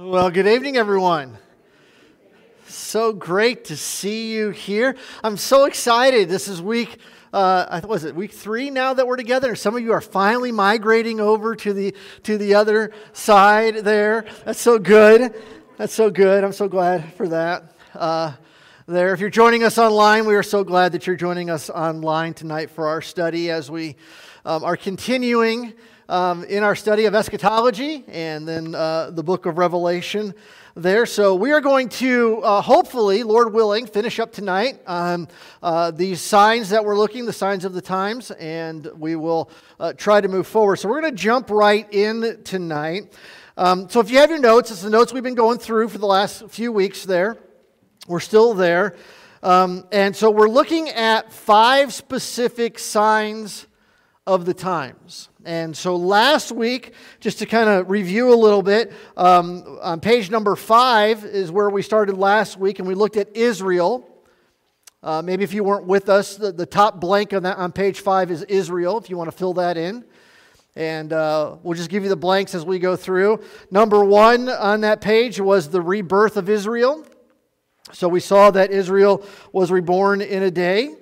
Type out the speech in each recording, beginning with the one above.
Well, good evening, everyone. So great to see you here. I'm so excited. This is week, uh, was it week three now that we're together. Some of you are finally migrating over to the to the other side there. That's so good. That's so good. I'm so glad for that. Uh, there, if you're joining us online, we are so glad that you're joining us online tonight for our study as we um, are continuing um, in our study of eschatology and then uh, the book of Revelation there. So we are going to uh, hopefully, Lord willing, finish up tonight um, uh, these signs that we're looking, the signs of the times, and we will uh, try to move forward. So we're going to jump right in tonight. Um, so if you have your notes, it's the notes we've been going through for the last few weeks there. We're still there. Um, and so we're looking at five specific signs of the times. And so last week, just to kind of review a little bit, um, on page number five is where we started last week, and we looked at Israel. Uh, maybe if you weren't with us, the, the top blank on, that, on page five is Israel, if you want to fill that in. And uh, we'll just give you the blanks as we go through. Number one on that page was the rebirth of Israel. So we saw that Israel was reborn in a day.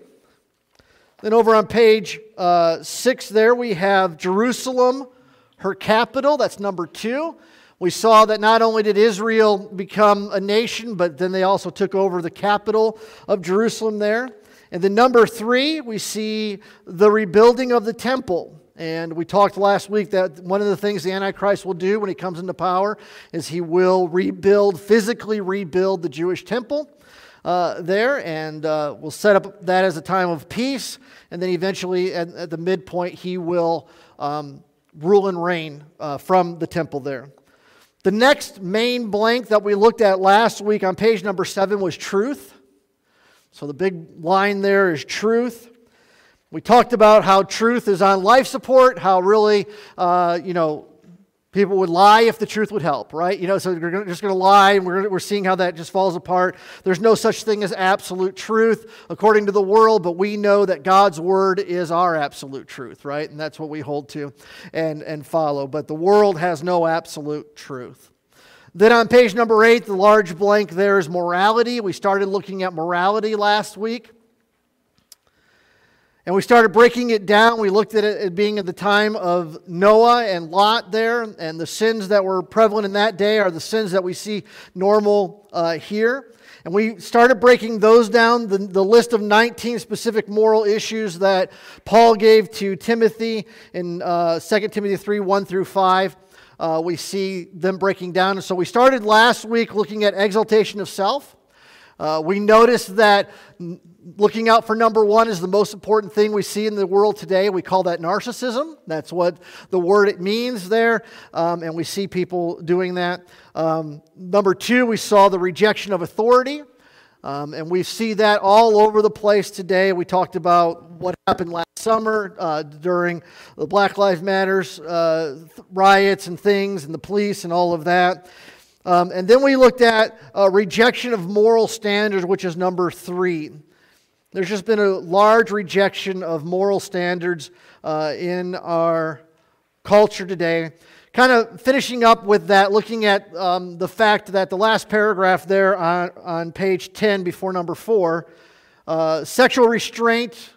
Then over on page uh, six, there we have Jerusalem, her capital. That's number two. We saw that not only did Israel become a nation, but then they also took over the capital of Jerusalem there. And then number three, we see the rebuilding of the temple. And we talked last week that one of the things the Antichrist will do when he comes into power is he will rebuild, physically rebuild the Jewish temple uh, there, and uh, we'll set up that as a time of peace. And then eventually, at, at the midpoint, he will um, rule and reign uh, from the temple there. The next main blank that we looked at last week on page number seven was truth. So the big line there is truth. We talked about how truth is on life support, how really, uh, you know, People would lie if the truth would help, right? You know, so we're just going to lie, and we're, we're seeing how that just falls apart. There's no such thing as absolute truth according to the world, but we know that God's word is our absolute truth, right? And that's what we hold to and, and follow. But the world has no absolute truth. Then on page number eight, the large blank there is morality. We started looking at morality last week. And we started breaking it down. We looked at it being at the time of Noah and Lot there, and the sins that were prevalent in that day are the sins that we see normal uh, here. And we started breaking those down, the, the list of 19 specific moral issues that Paul gave to Timothy in uh, 2 Timothy 3 1 through 5. Uh, we see them breaking down. And so we started last week looking at exaltation of self. Uh, we noticed that looking out for number one is the most important thing we see in the world today. We call that narcissism. That's what the word it means there, um, and we see people doing that. Um, number two, we saw the rejection of authority. Um, and we see that all over the place today. We talked about what happened last summer uh, during the Black Lives Matters uh, riots and things, and the police and all of that. Um, and then we looked at uh, rejection of moral standards, which is number three. There's just been a large rejection of moral standards uh, in our culture today. Kind of finishing up with that, looking at um, the fact that the last paragraph there on, on page 10 before number 4, uh, sexual restraint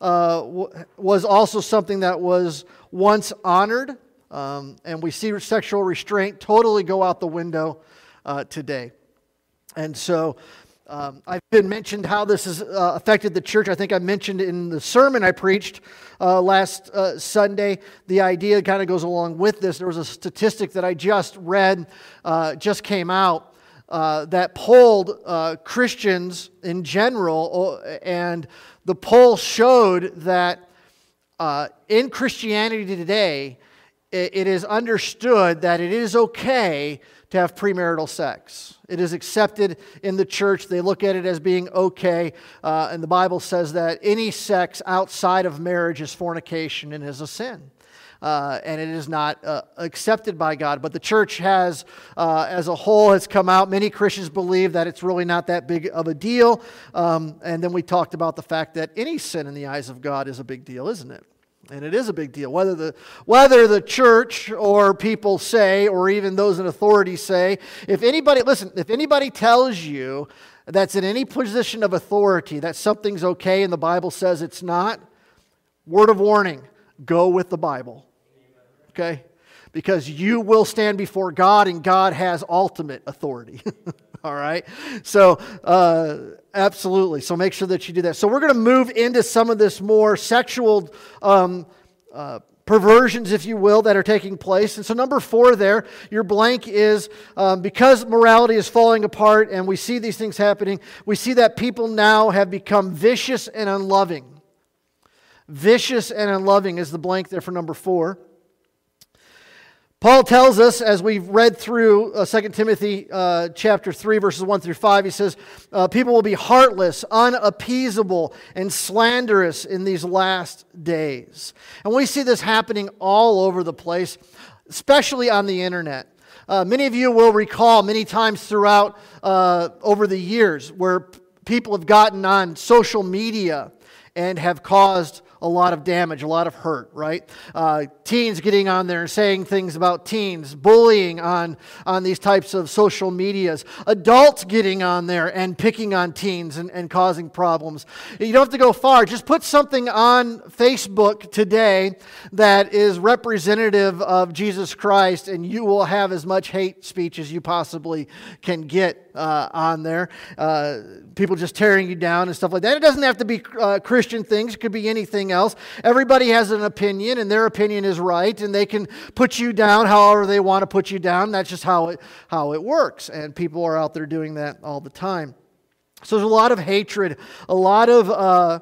uh, w- was also something that was once honored. Um, and we see sexual restraint totally go out the window uh, today. And so um, I've been mentioned how this has uh, affected the church. I think I mentioned in the sermon I preached uh, last uh, Sunday. The idea kind of goes along with this. There was a statistic that I just read, uh, just came out, uh, that polled uh, Christians in general, and the poll showed that in Christianity today, it is understood that it is okay to have premarital sex. It is accepted in the church. They look at it as being okay. Uh, and the Bible says that any sex outside of marriage is fornication and is a sin. Uh, and it is not uh, accepted by God. But the church has, uh, as a whole, has come out. Many Christians believe that it's really not that big of a deal. Um, and then we talked about the fact that any sin in the eyes of God is a big deal, isn't it? And it is a big deal. Whether the, whether the church or people say, or even those in authority say, if anybody, listen, if anybody tells you that's in any position of authority that something's okay and the Bible says it's not, word of warning go with the Bible. Okay? Because you will stand before God and God has ultimate authority. All right? So, uh, absolutely. So, make sure that you do that. So, we're going to move into some of this more sexual um, uh, perversions, if you will, that are taking place. And so, number four there, your blank is um, because morality is falling apart and we see these things happening, we see that people now have become vicious and unloving. Vicious and unloving is the blank there for number four. Paul tells us, as we've read through uh, 2 Timothy uh, chapter 3, verses 1 through 5, he says, uh, People will be heartless, unappeasable, and slanderous in these last days. And we see this happening all over the place, especially on the internet. Uh, many of you will recall many times throughout uh, over the years where people have gotten on social media and have caused a lot of damage, a lot of hurt, right? Uh, teens getting on there and saying things about teens, bullying on, on these types of social medias, adults getting on there and picking on teens and, and causing problems. You don't have to go far. Just put something on Facebook today that is representative of Jesus Christ, and you will have as much hate speech as you possibly can get uh, on there. Uh, people just tearing you down and stuff like that. It doesn't have to be uh, Christian things, it could be anything else. Everybody has an opinion, and their opinion is right, and they can put you down however they want to put you down. That's just how it, how it works. And people are out there doing that all the time. So there's a lot of hatred, a lot of uh,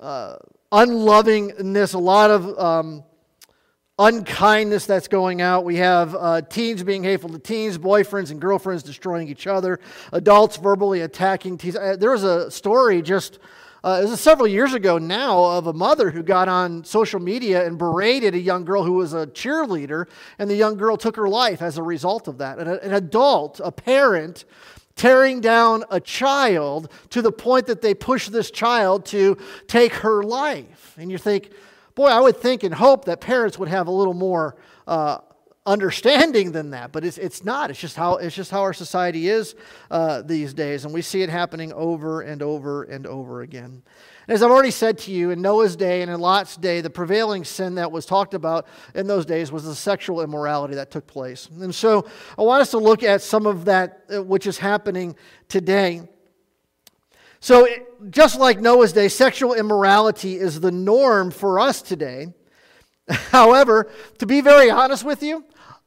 uh, unlovingness, a lot of. Um, unkindness that's going out. We have uh, teens being hateful to teens, boyfriends and girlfriends destroying each other, adults verbally attacking teens. Uh, there was a story just. Uh, was several years ago now of a mother who got on social media and berated a young girl who was a cheerleader, and the young girl took her life as a result of that. An, an adult, a parent, tearing down a child to the point that they push this child to take her life. And you think, Boy, I would think and hope that parents would have a little more uh, understanding than that, but it's, it's not. It's just how, it's just how our society is uh, these days, and we see it happening over and over and over again. As I've already said to you, in Noah's day and in Lot's day, the prevailing sin that was talked about in those days was the sexual immorality that took place. And so I want us to look at some of that uh, which is happening today. So, just like Noah's day, sexual immorality is the norm for us today. However, to be very honest with you,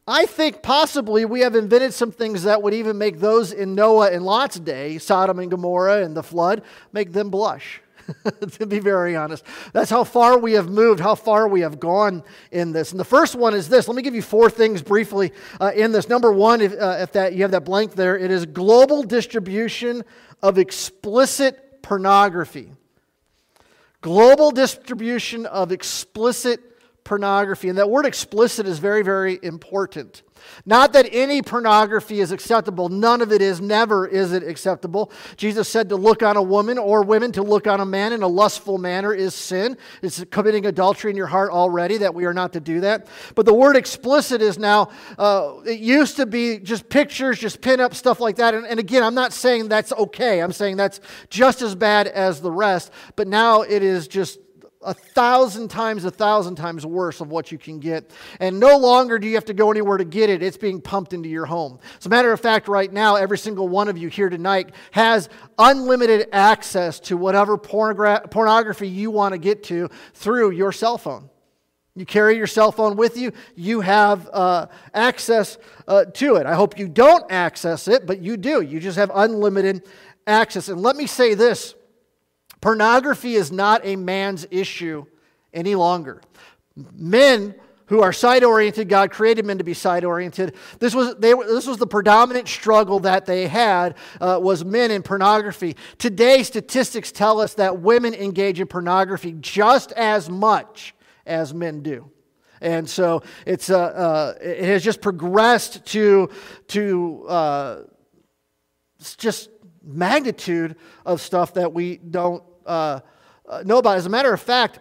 I think possibly we have invented some things that would even make those in Noah and Lot's day, Sodom and Gomorrah and the flood, make them blush. to be very honest, that's how far we have moved, how far we have gone in this. And the first one is this. Let me give you four things briefly uh, in this. Number one, if, uh, if that you have that blank there, it is global distribution of explicit pornography. Global distribution of explicit pornography. And that word explicit is very, very important. Not that any pornography is acceptable. None of it is. Never is it acceptable. Jesus said to look on a woman or women to look on a man in a lustful manner is sin. It's committing adultery in your heart already that we are not to do that. But the word explicit is now, uh, it used to be just pictures, just pin up, stuff like that. And, and again, I'm not saying that's okay. I'm saying that's just as bad as the rest. But now it is just a thousand times, a thousand times worse of what you can get. And no longer do you have to go anywhere to get it, it's being pumped into your home. As a matter of fact, right now, every single one of you here tonight has unlimited access to whatever pornogra- pornography you want to get to through your cell phone. You carry your cell phone with you, you have uh, access uh, to it. I hope you don't access it, but you do. You just have unlimited access. And let me say this Pornography is not a man's issue any longer. Men who are side oriented, God created men to be side oriented. This was, they, this was the predominant struggle that they had, uh, was men in pornography. Today, statistics tell us that women engage in pornography just as much as men do. And so it's, uh, uh, it has just progressed to, to uh, just magnitude of stuff that we don't uh, know about. As a matter of fact,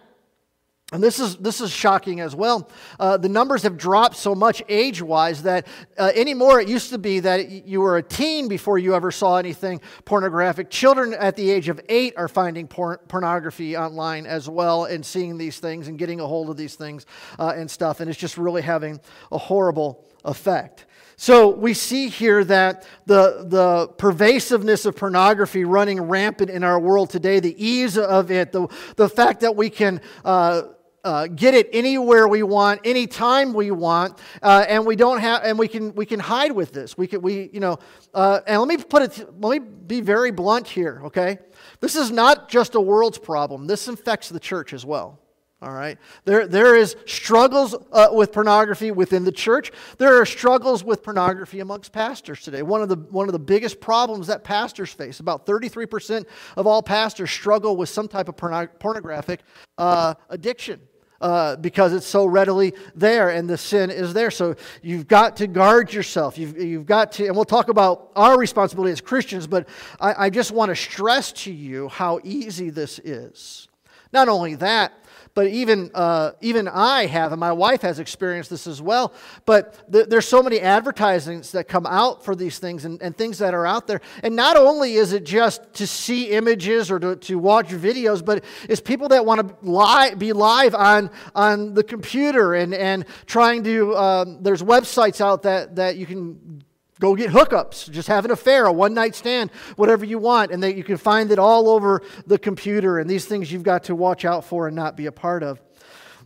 and this is, this is shocking as well. Uh, the numbers have dropped so much age wise that uh, anymore it used to be that you were a teen before you ever saw anything pornographic. Children at the age of eight are finding por- pornography online as well and seeing these things and getting a hold of these things uh, and stuff. And it's just really having a horrible effect. So we see here that the, the pervasiveness of pornography running rampant in our world today, the ease of it, the, the fact that we can uh, uh, get it anywhere we want, anytime we want, uh, and we don't have, and we can we can hide with this. We can we you know, uh, and let me put it. Let me be very blunt here. Okay, this is not just a world's problem. This infects the church as well. All right. There, there is struggles uh, with pornography within the church. There are struggles with pornography amongst pastors today. One of the, one of the biggest problems that pastors face, about 33% of all pastors struggle with some type of pornographic uh, addiction. Uh, because it's so readily there and the sin is there. So you've got to guard yourself. You've, you've got to, and we'll talk about our responsibility as Christians, but I, I just want to stress to you how easy this is. Not only that, but even, uh, even I have, and my wife has experienced this as well. But th- there's so many advertisements that come out for these things and, and things that are out there. And not only is it just to see images or to, to watch videos, but it's people that want to li- be live on, on the computer and, and trying to, um, there's websites out that, that you can Go get hookups, just have an affair, a one night stand, whatever you want. And that you can find it all over the computer. And these things you've got to watch out for and not be a part of.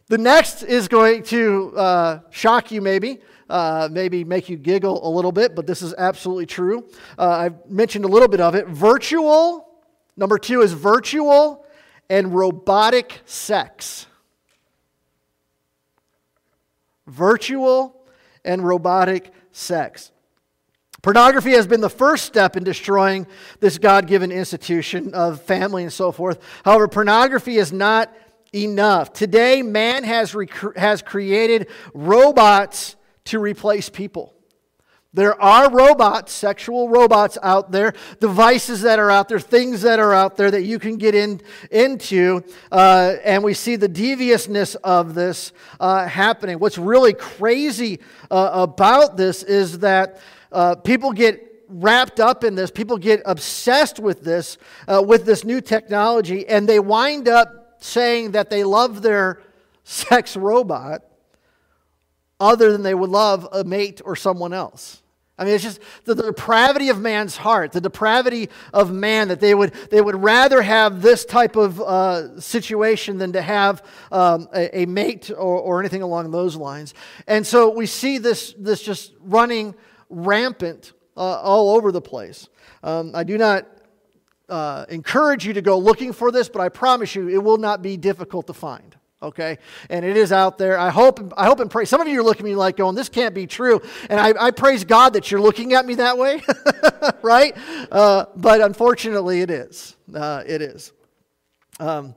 The next is going to uh, shock you, maybe. Uh, maybe make you giggle a little bit, but this is absolutely true. Uh, I've mentioned a little bit of it. Virtual, number two is virtual and robotic sex. Virtual and robotic sex. Pornography has been the first step in destroying this God given institution of family and so forth. However, pornography is not enough. Today, man has, rec- has created robots to replace people. There are robots, sexual robots out there, devices that are out there, things that are out there that you can get in, into. Uh, and we see the deviousness of this uh, happening. What's really crazy uh, about this is that uh, people get wrapped up in this, people get obsessed with this, uh, with this new technology, and they wind up saying that they love their sex robot other than they would love a mate or someone else. I mean, it's just the, the, depravity of man's heart, the depravity of man, that they would, they would rather have this type of uh, situation than to have um, a, a, mate or, or anything along those lines. And so we see this, this just running rampant uh, all over the place. Um, I do not uh, encourage you to go looking for this, but I promise you it will not be difficult to find. Okay, and it is out there. I hope, I hope and pray. Some of you are looking at me like going, "This can't be true," and I, I praise God that you're looking at me that way, right? Uh, but unfortunately, it is. Uh, it is. Um,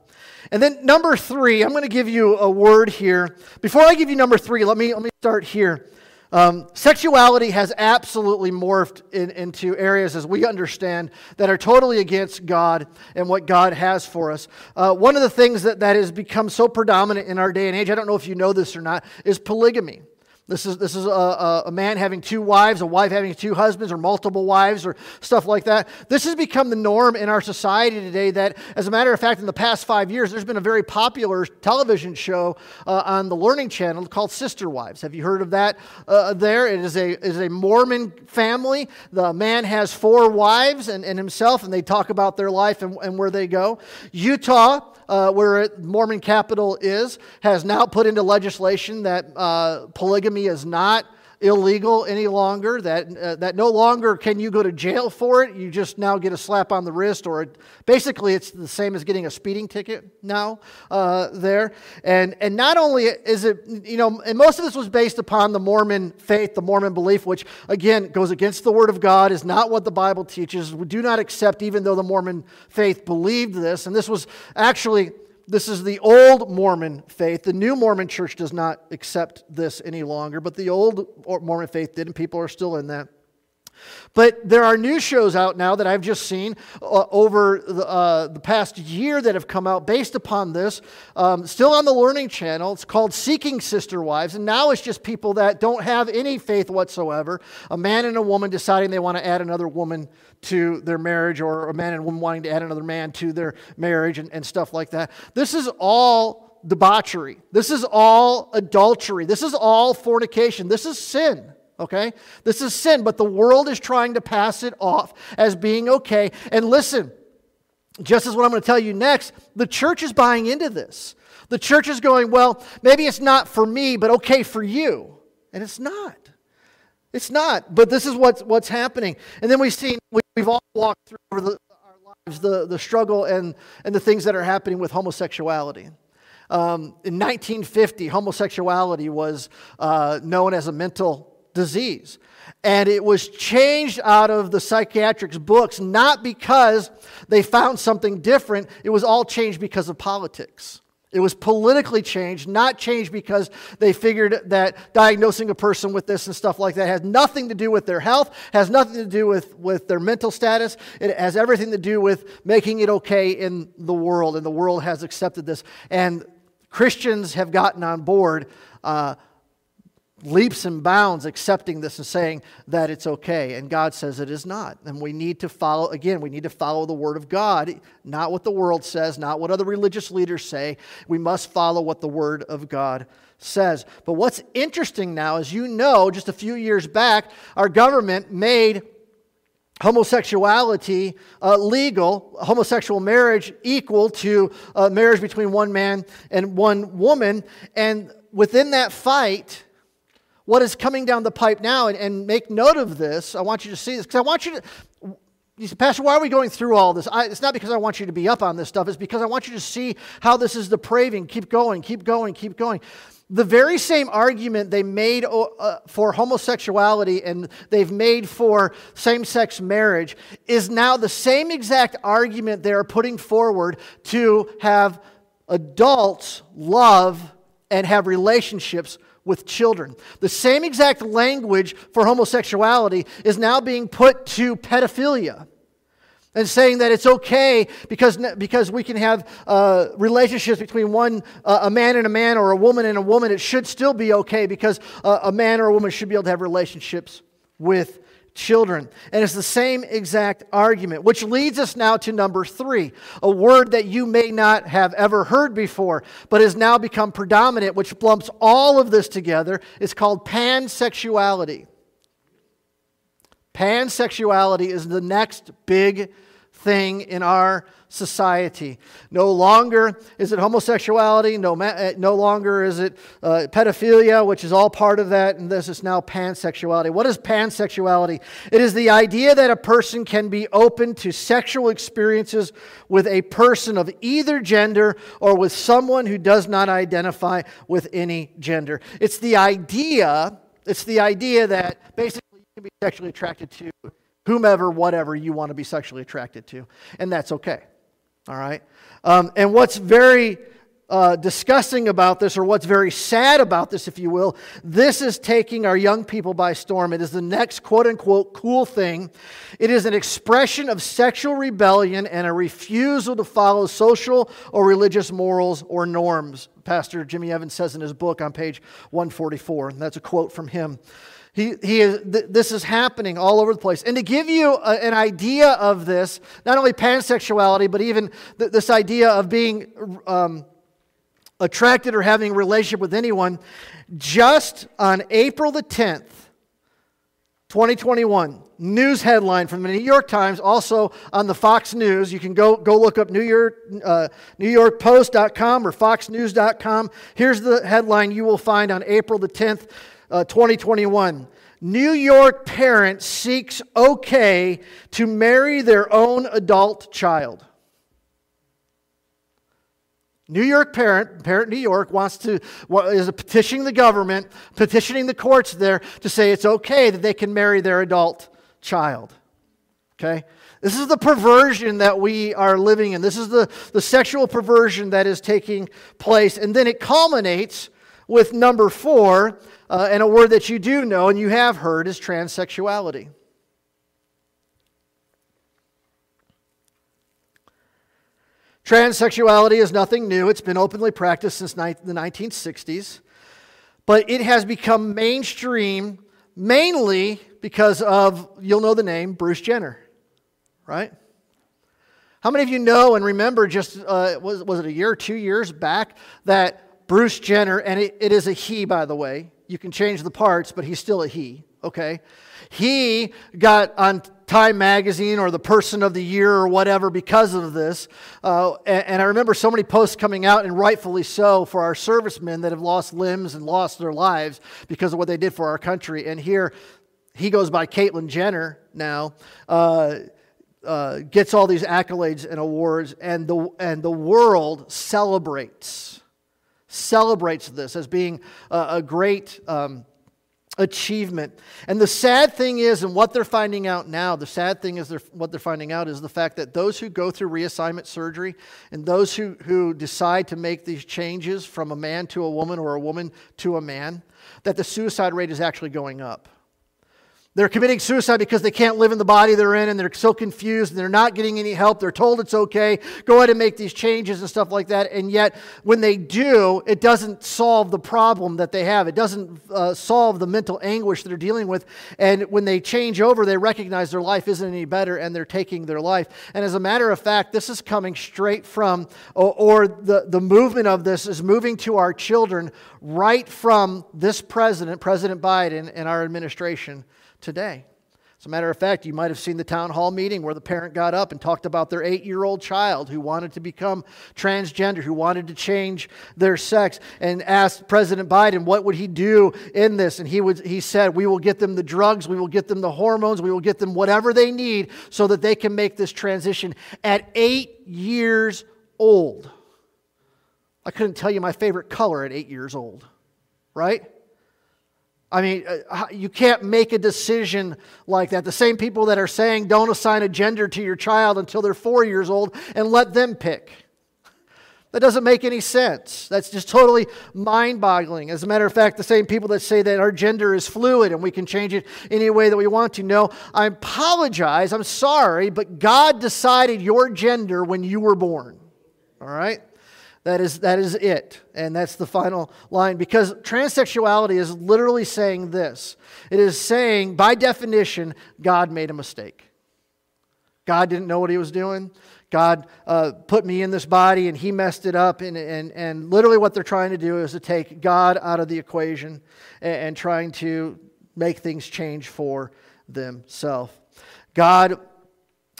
and then number three, I'm going to give you a word here. Before I give you number three, let me let me start here. Um, sexuality has absolutely morphed in, into areas, as we understand, that are totally against God and what God has for us. Uh, one of the things that, that has become so predominant in our day and age, I don't know if you know this or not, is polygamy. This is, this is a, a, man having two wives, a wife having two husbands, or multiple wives, or stuff like that. This has become the norm in our society today. That, as a matter of fact, in the past five years, there's been a very popular television show uh, on the Learning Channel called Sister Wives. Have you heard of that uh, there? It is a, is a Mormon family. The man has four wives and, and himself, and they talk about their life and, and where they go. Utah uh, where Mormon capital is, has now put into legislation that uh, is not illegal any longer, that, uh, that no longer can you go to jail for it. You just now get a slap on the wrist, or basically it's the same as getting a speeding ticket now uh, there. And, and not only is it, you know, and most of this was based upon the Mormon faith, the Mormon belief, which again goes against the Word of God, is not what the Bible teaches. We do not accept, even though the Mormon faith believed this. And this was actually this is the old Mormon faith. The new Mormon church does not accept this any longer, but the old Mormon faith did, and people are still in that. But there are new shows out now that I've just seen uh, over the, uh, the, past year that have come out based upon this, um, still on the Learning Channel. It's called Seeking Sister Wives. And now it's just people that don't have any faith whatsoever a man and a woman deciding they want to add another woman to their marriage, or a man and woman wanting to add another man to their marriage, and, and stuff like that. This is all debauchery. This is all adultery. This is all fornication. This is sin okay? This is sin, but the world is trying to pass it off as being okay. And listen, just as what I'm going to tell you next, the church is buying into this. The church is going, well, maybe it's not for me, but okay for you. And it's not. It's not. But this is what's, what's happening. And then we've seen, we've all walked through over the, our lives the, the struggle and, and the things that are happening with homosexuality. Um, in 1950, homosexuality was uh, known as a mental disease. And it was changed out of the psychiatric's books not because they found something different, it was all changed because of politics. It was politically changed, not changed because they figured that diagnosing a person with this and stuff like that has nothing to do with their health, has nothing to do with, with their mental status. It has everything to do with making it okay in the world, and the world has accepted this. And Christians have gotten on board. Uh, leaps and bounds accepting this and saying that it's okay. And God says it is not. And we need to follow, again, we need to follow the Word of God, not what the world says, not what other religious leaders say. We must follow what the Word of God says. But what's interesting now is you know, just a few years back, our government made homosexuality uh, legal, homosexual marriage equal to uh, marriage between one man and one woman. And within that fight, what is coming down the pipe now, and, and make note of this. I want you to see this because I want you to. You say, Pastor, why are we going through all this? I, it's not because I want you to be up on this stuff. It's because I want you to see how this is depraving. Keep going, keep going, keep going. The very same argument they made uh, for homosexuality and they've made for same sex marriage is now the same exact argument they are putting forward to have adults love and have relationships with children. The same exact language for homosexuality is now being put to pedophilia and saying that it's okay because, because we can have uh, relationships between one uh, a man and a man or a woman and a woman it should still be okay because uh, a man or a woman should be able to have relationships with children. And it's the same exact argument, which leads us now to number three, a word that you may not have ever heard before, but has now become predominant, which lumps all of this together. It's called pansexuality. Pansexuality is the next big thing in our society. No longer is it homosexuality, no, uh, no longer is it uh, pedophilia, which is all part of that, and this is now pansexuality. What is pansexuality? It is the idea that a person can be open to sexual experiences with a person of either gender or with someone who does not identify with any gender. It's the idea, it's the idea that basically you can be sexually attracted to whomever, whatever you want to be sexually attracted to, and that's okay. All right? Um, and what's very uh, disgusting about this, or what's very sad about this, if you will, this is taking our young people by storm. It is the next quote unquote cool thing. It is an expression of sexual rebellion and a refusal to follow social or religious morals or norms. Pastor Jimmy Evans says in his book on page 144. And that's a quote from him. He, he is, th- this is happening all over the place. And to give you a, an idea of this, not only pansexuality, but even th- this idea of being um, attracted or having a relationship with anyone, just on April the 10th, 2021, news headline from the New York Times, also on the Fox News. You can go, go look up New York, uh, NewYorkPost.com or FoxNews.com. Here's the headline you will find on April the 10th uh, 2021. New York parent seeks okay to marry their own adult child. New York parent, parent New York wants to is petitioning the government, petitioning the courts there to say it's okay that they can marry their adult child. Okay? This is the perversion that we are living in. This is the, the sexual perversion that is taking place. And then it culminates with number four, uh, and a word that you do know and you have heard is transsexuality. Transsexuality is nothing new. It's been openly practiced since ni- the 1960s, but it has become mainstream mainly because of, you'll know the name, Bruce Jenner, right? How many of you know and remember just, uh, was, was it a year, two years back, that Bruce Jenner, and it, it is a he, by the way, you can change the parts, but he's still a he, okay? He got on Time Magazine or the Person of the Year or whatever because of this. Uh, and, and, I remember so many posts coming out, and rightfully so, for our servicemen that have lost limbs and lost their lives because of what they did for our country. And here, he goes by Caitlyn Jenner now. Uh, uh, gets all these accolades and awards, and the, and the world celebrates celebrates this as being a, a great um, achievement. And the sad thing is, and what they're finding out now, the sad thing is they're, what they're finding out is the fact that those who go through reassignment surgery and those who, who decide to make these changes from a man to a woman or a woman to a man, that the suicide rate is actually going up. They're committing suicide because they can't live in the body they're in and they're so confused and they're not getting any help. They're told it's okay, go ahead and make these changes and stuff like that. And yet, when they do, it doesn't solve the problem that they have. It doesn't uh, solve the mental anguish they're dealing with. And when they change over, they recognize their life isn't any better and they're taking their life. And as a matter of fact, this is coming straight from, or, or the, the movement of this is moving to our children right from this president, President Biden, and our administration today. As a matter of fact, you might have seen the town hall meeting where the parent got up and talked about their eight year old child who wanted to become transgender, who wanted to change their sex, and asked President Biden what would he do in this. And he, would, he said, We will get them the drugs, we will get them the hormones, we will get them whatever they need so that they can make this transition at eight years old. I couldn't tell you my favorite color at eight years old, right? I mean, uh, you can't make a decision like that. The same people that are saying don't assign a gender to your child until they're four years old and let them pick. That doesn't make any sense. That's just totally mind boggling. As a matter of fact, the same people that say that our gender is fluid and we can change it any way that we want to. No, I apologize. I'm sorry, but God decided your gender when you were born. All right? That is, that is it. And that's the final line. Because transsexuality is literally saying this it is saying, by definition, God made a mistake. God didn't know what he was doing. God uh, put me in this body and he messed it up. And, and, and literally, what they're trying to do is to take God out of the equation and, and trying to make things change for themselves. God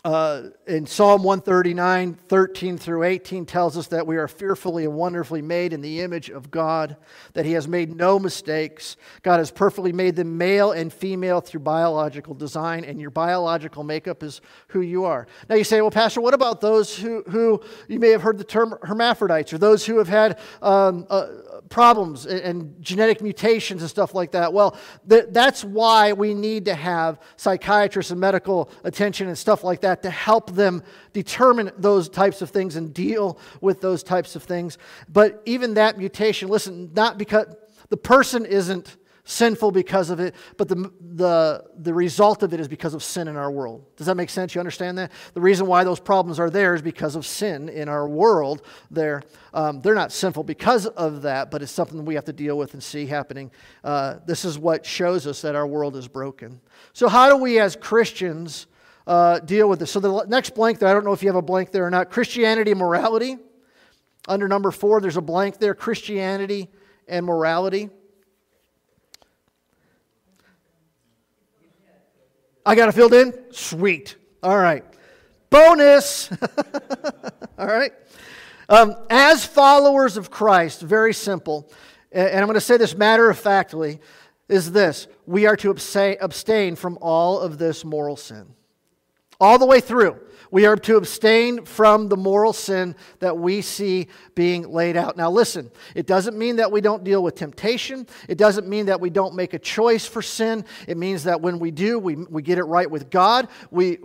uh, in Psalm 139, 13 through 18, tells us that we are fearfully and wonderfully made in the image of God, that He has made no mistakes. God has perfectly made them male and female through biological design, and your biological makeup is who you are. Now you say, well, Pastor, what about those who, who you may have heard the term hermaphrodites, or those who have had um, uh, problems and, and, genetic mutations and stuff like that. Well, th- that's why we need to have psychiatrists and medical attention and stuff like that to help them determine those types of things and deal with those types of things. But even that mutation, listen, not because the person isn't sinful because of it, but the, the, the result of it is because of sin in our world. Does that make sense? You understand that? The reason why those problems are there is because of sin in our world. They're, um, they're not sinful because of that, but it's something we have to deal with and see happening. Uh, this is what shows us that our world is broken. So, how do we as Christians uh, deal with this? So, the next blank there, I don't know if you have a blank there or not Christianity morality. Under number four, there's a blank there Christianity and morality. I got it filled in? Sweet. All right. Bonus. All right. Um, as followers of Christ, very simple, and I'm going to say this matter of factly, is this we are to abstain from all of this moral sin. All the way through. We are to abstain from the moral sin that we see being laid out. Now, listen, it doesn't mean that we don't deal with temptation. It doesn't mean that we don't make a choice for sin. It means that when we do, we, we get it right with God. We,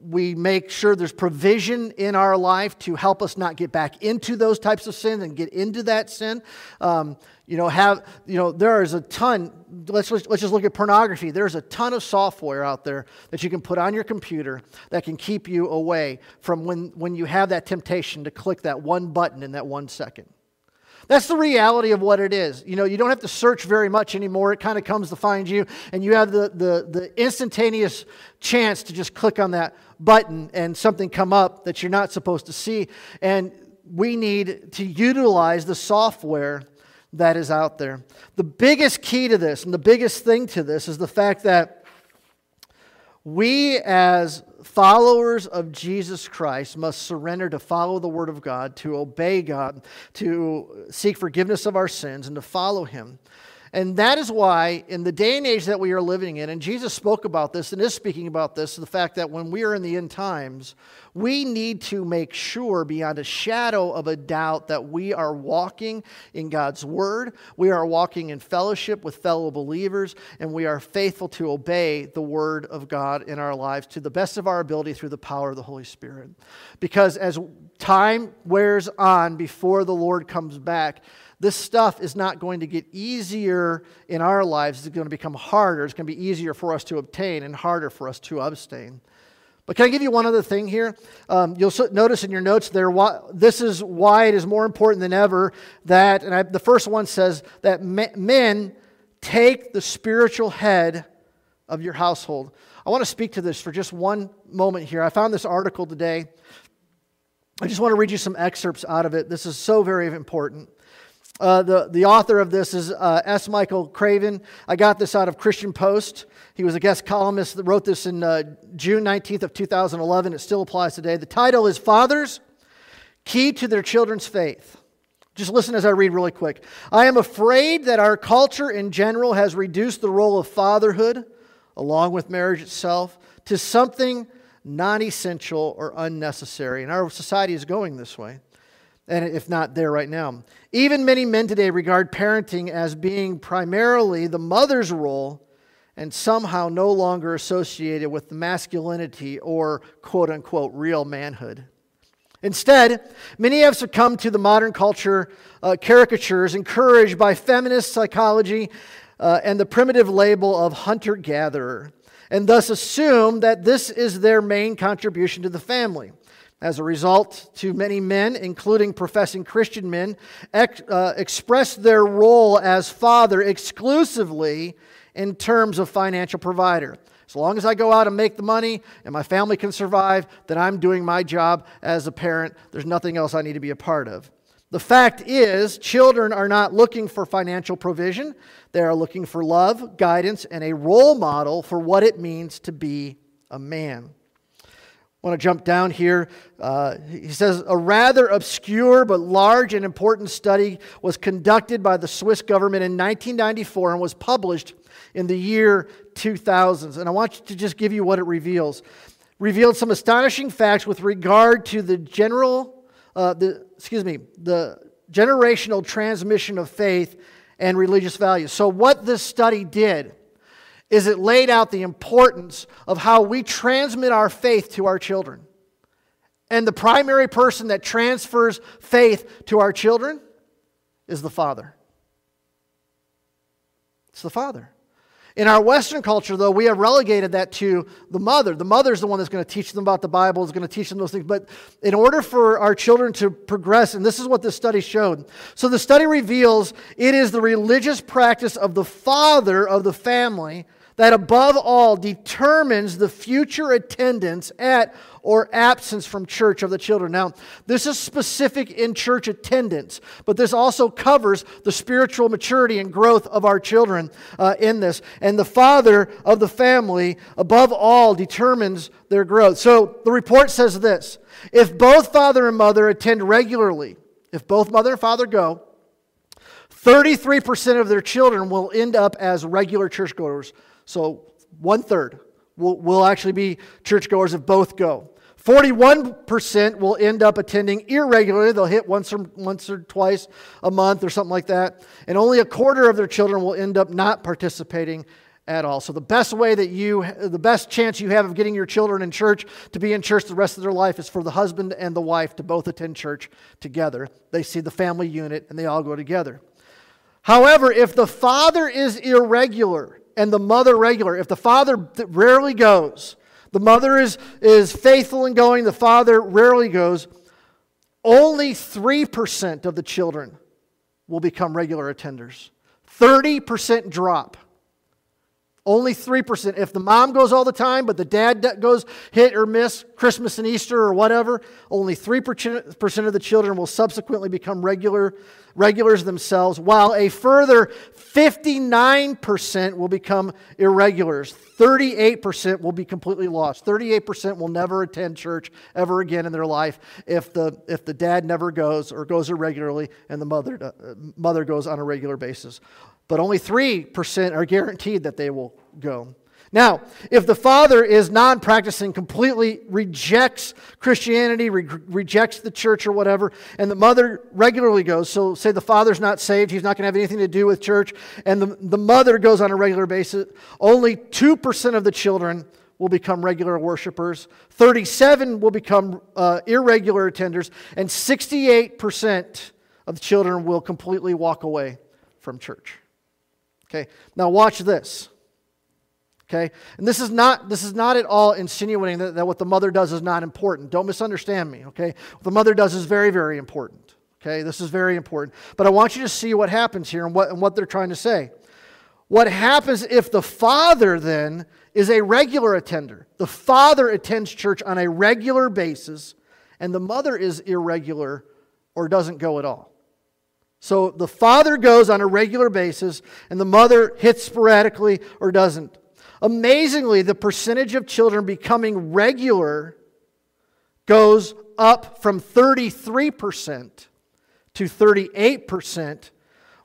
we make sure there's provision in our life to help us not get back into those types of sin and get into that sin. Um, you know, have, you know, there is a ton, let's, let's just look at pornography. There's a ton of software out there that you can put on your computer that can keep you away from when, when you have that temptation to click that one button in that one second. That's the reality of what it is. You know, you don't have to search very much anymore. It kind of comes to find you, and you have the, the, the instantaneous chance to just click on that button and something come up that you're not supposed to see. And we need to utilize the software that is out there. The biggest key to this and the biggest thing to this is the fact that we, as followers of Jesus Christ, must surrender to follow the Word of God, to obey God, to seek forgiveness of our sins, and to follow Him. And that is why, in the day and age that we are living in, and Jesus spoke about this and is speaking about this, the fact that when we are in the end times, we need to make sure beyond a shadow of a doubt that we are walking in God's Word, we are walking in fellowship with fellow believers, and we are faithful to obey the Word of God in our lives to the best of our ability through the power of the Holy Spirit. Because as time wears on before the Lord comes back, this stuff is not going to get easier in our lives. It's going to become harder. It's going to be easier for us to obtain and harder for us to abstain. But can I give you one other thing here? Um, you'll notice in your notes there, why, this is why it is more important than ever that, and I, the first one says that men take the spiritual head of your household. I want to speak to this for just one moment here. I found this article today. I just want to read you some excerpts out of it. This is so very important. Uh, the, the author of this is uh, S. Michael Craven. I got this out of Christian Post. He was a guest columnist that wrote this in uh, June 19th of 2011. It still applies today. The title is Fathers, Key to Their Children's Faith. Just listen as I read really quick. I am afraid that our culture in general has reduced the role of fatherhood, along with marriage itself, to something non essential or unnecessary. And our society is going this way and if not there right now. Even many men today regard parenting as being primarily the mother's role and somehow no longer associated with masculinity or quote unquote real manhood. Instead, many have succumbed to the modern culture uh, caricatures encouraged by feminist psychology uh, and the primitive label of hunter gatherer, and thus assume that this is their main contribution to the family. As a result, too many men, including professing Christian men, ex- uh, express their role as father exclusively in terms of financial provider. As long as I go out and make the money and my family can survive, then I'm doing my job as a parent. There's nothing else I need to be a part of. The fact is, children are not looking for financial provision. They are looking for love, guidance, and a role model for what it means to be a man. I want to jump down here. Uh, he says a rather obscure but large and important study was conducted by the Swiss government in 1994 and was published in the year 2000. And I want to just give you what it reveals. Revealed some astonishing facts with regard to the general, uh, the excuse me, the generational transmission of faith and religious values. So what this study did is it laid out the importance of how we transmit our faith to our children. And the primary person that transfers faith to our children is the father. It's the father. In our Western culture, though, we have relegated that to the mother. The mother is the one that's going to teach them about the Bible, is going to teach them those things. But in order for our children to progress, and this is what this study showed. So the study reveals it is the religious practice of the father of the family that above all determines the future attendance at or absence from church of the children. Now, this is specific in church attendance, but this also covers the spiritual maturity and growth of our children uh, in this. And the father of the family, above all, determines their growth. So the report says this if both father and mother attend regularly, if both mother and father go, 33% of their children will end up as regular churchgoers. So one third will, will actually be churchgoers if both go. 41% will end up attending irregularly. They'll hit once or, once or twice a month or something like that. And only a quarter of their children will end up not participating at all. So the best way that you, the best chance you have of getting your children in church to be in church the rest of their life is for the husband and the wife to both attend church together. They see the family unit and they all go together. However, if the father is irregular and the mother regular, if the father rarely goes, the mother is, is faithful in going, the father rarely goes, only 3% of the children will become regular attenders. 30% drop. Only 3%. If the mom goes all the time, but the dad goes hit or miss Christmas and Easter or whatever, only 3% of the children will subsequently become regular, regulars themselves, while a further 59% will become irregulars. 38% will be completely lost. 38% will never attend church ever again in their life if the, if the dad never goes or goes irregularly and the mother, uh, mother goes on a regular basis but only 3% are guaranteed that they will go. Now, if the father is non practicing, completely rejects Christianity, re- rejects the church or whatever, and the mother regularly goes, so say the father's not saved, he's not going to have anything to do with church, and the, the mother goes on a regular basis, only 2% of the children will become regular worshipers, 37 will become uh, irregular attenders, and 68% of the children will completely walk away from church. Okay, now watch this. Okay, and this is not this is not at all insinuating that, that what the mother does is not important. Don't misunderstand me. Okay, what the mother does is very very important. Okay, this is very important. But I want you to see what happens here and what, and what they're trying to say. What happens if the father then is a regular attender? The father attends church on a regular basis, and the mother is irregular or doesn't go at all. So the father goes on a regular basis, and the mother hits sporadically or doesn't. Amazingly, the percentage of children becoming regular goes up from 33% to 38%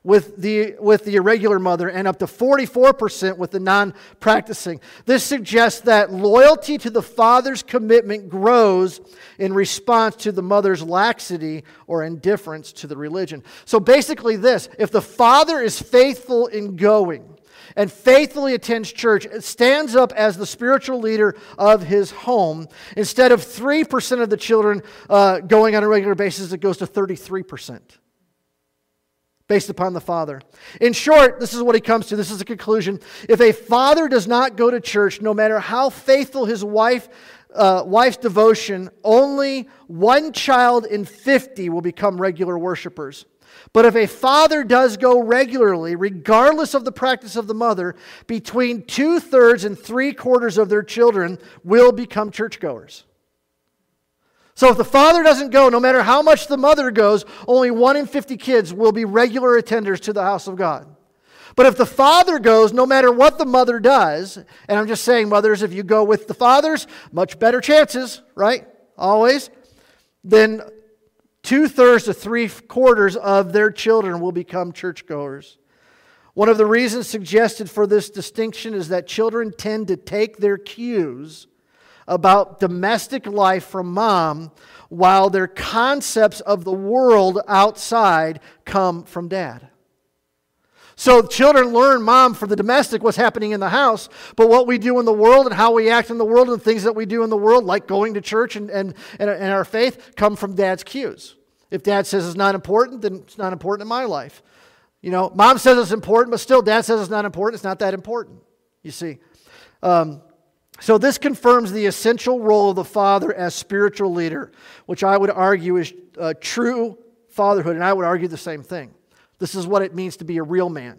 with the, with the irregular mother and up to 44% with the non practicing. This suggests that loyalty to the father's commitment grows in response to the mother's laxity or indifference to the religion. So basically, this if the father is faithful in going, and faithfully attends church, stands up as the spiritual leader of his home. Instead of 3% of the children uh, going on a regular basis, it goes to 33% based upon the father. In short, this is what he comes to. This is the conclusion. If a father does not go to church, no matter how faithful his wife, uh, wife's devotion, only one child in 50 will become regular worshipers. But if a father does go regularly, regardless of the practice of the mother, between two thirds and three quarters of their children will become churchgoers. So if the father doesn't go, no matter how much the mother goes, only one in 50 kids will be regular attenders to the house of God. But if the father goes, no matter what the mother does, and I'm just saying, mothers, if you go with the fathers, much better chances, right? Always. Then two thirds to three quarters of their children will become churchgoers. One of the reasons suggested for this distinction is that children tend to take their cues about domestic life from mom, while their concepts of the world outside come from dad. So children learn, mom, for the domestic, what's happening in the house, but what we do in the world and how we act in the world and things that we do in the world, like going to church and, and, and our faith, come from dad's cues. If dad says it's not important, then it's not important in my life. You know, mom says it's important, but still dad says it's not important. It's not that important, you see. Um, so, this confirms the essential role of the father as spiritual leader, which I would argue is uh, true fatherhood, and I would argue the same thing. This is what it means to be a real man.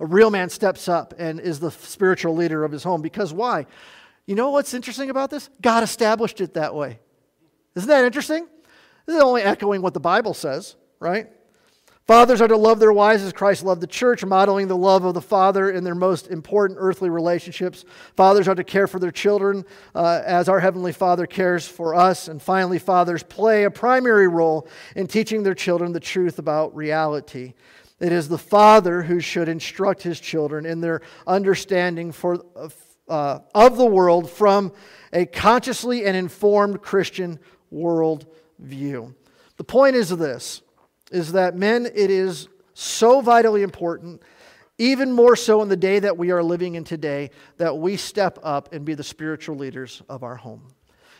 A real man steps up and is the spiritual leader of his home. Because why? You know what's interesting about this? God established it that way. Isn't that interesting? This is only echoing what the Bible says, right? Fathers are to love their wives as Christ loved the church, modeling the love of the Father in their most important earthly relationships. Fathers are to care for their children uh, as our Heavenly Father cares for us. And finally, fathers play a primary role in teaching their children the truth about reality. It is the father who should instruct his children in their understanding for, uh, of the world from a consciously and informed Christian world view. The point is this is that men, it is so vitally important, even more so in the day that we are living in today, that we step up and be the spiritual leaders of our home.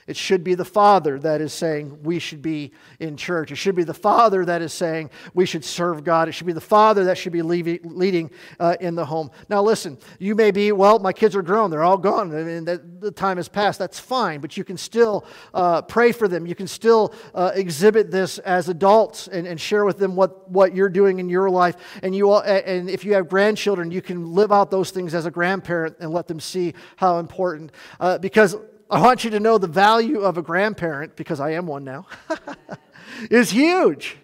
It should be the father that is saying we should be in church. It should be the father that is saying we should serve God. It should be the father that should be leading uh, in the home. Now, listen, you may be, well, my kids are grown. They're all gone. I mean, the, the time has passed. That's fine. But you can still uh, pray for them. You can still uh, exhibit this as adults and, and share with them what, what you're doing in your life. And, you all, and if you have grandchildren, you can live out those things as a grandparent and let them see how important. Uh, because I want you to know the value of a grandparent, because I am one now, is huge.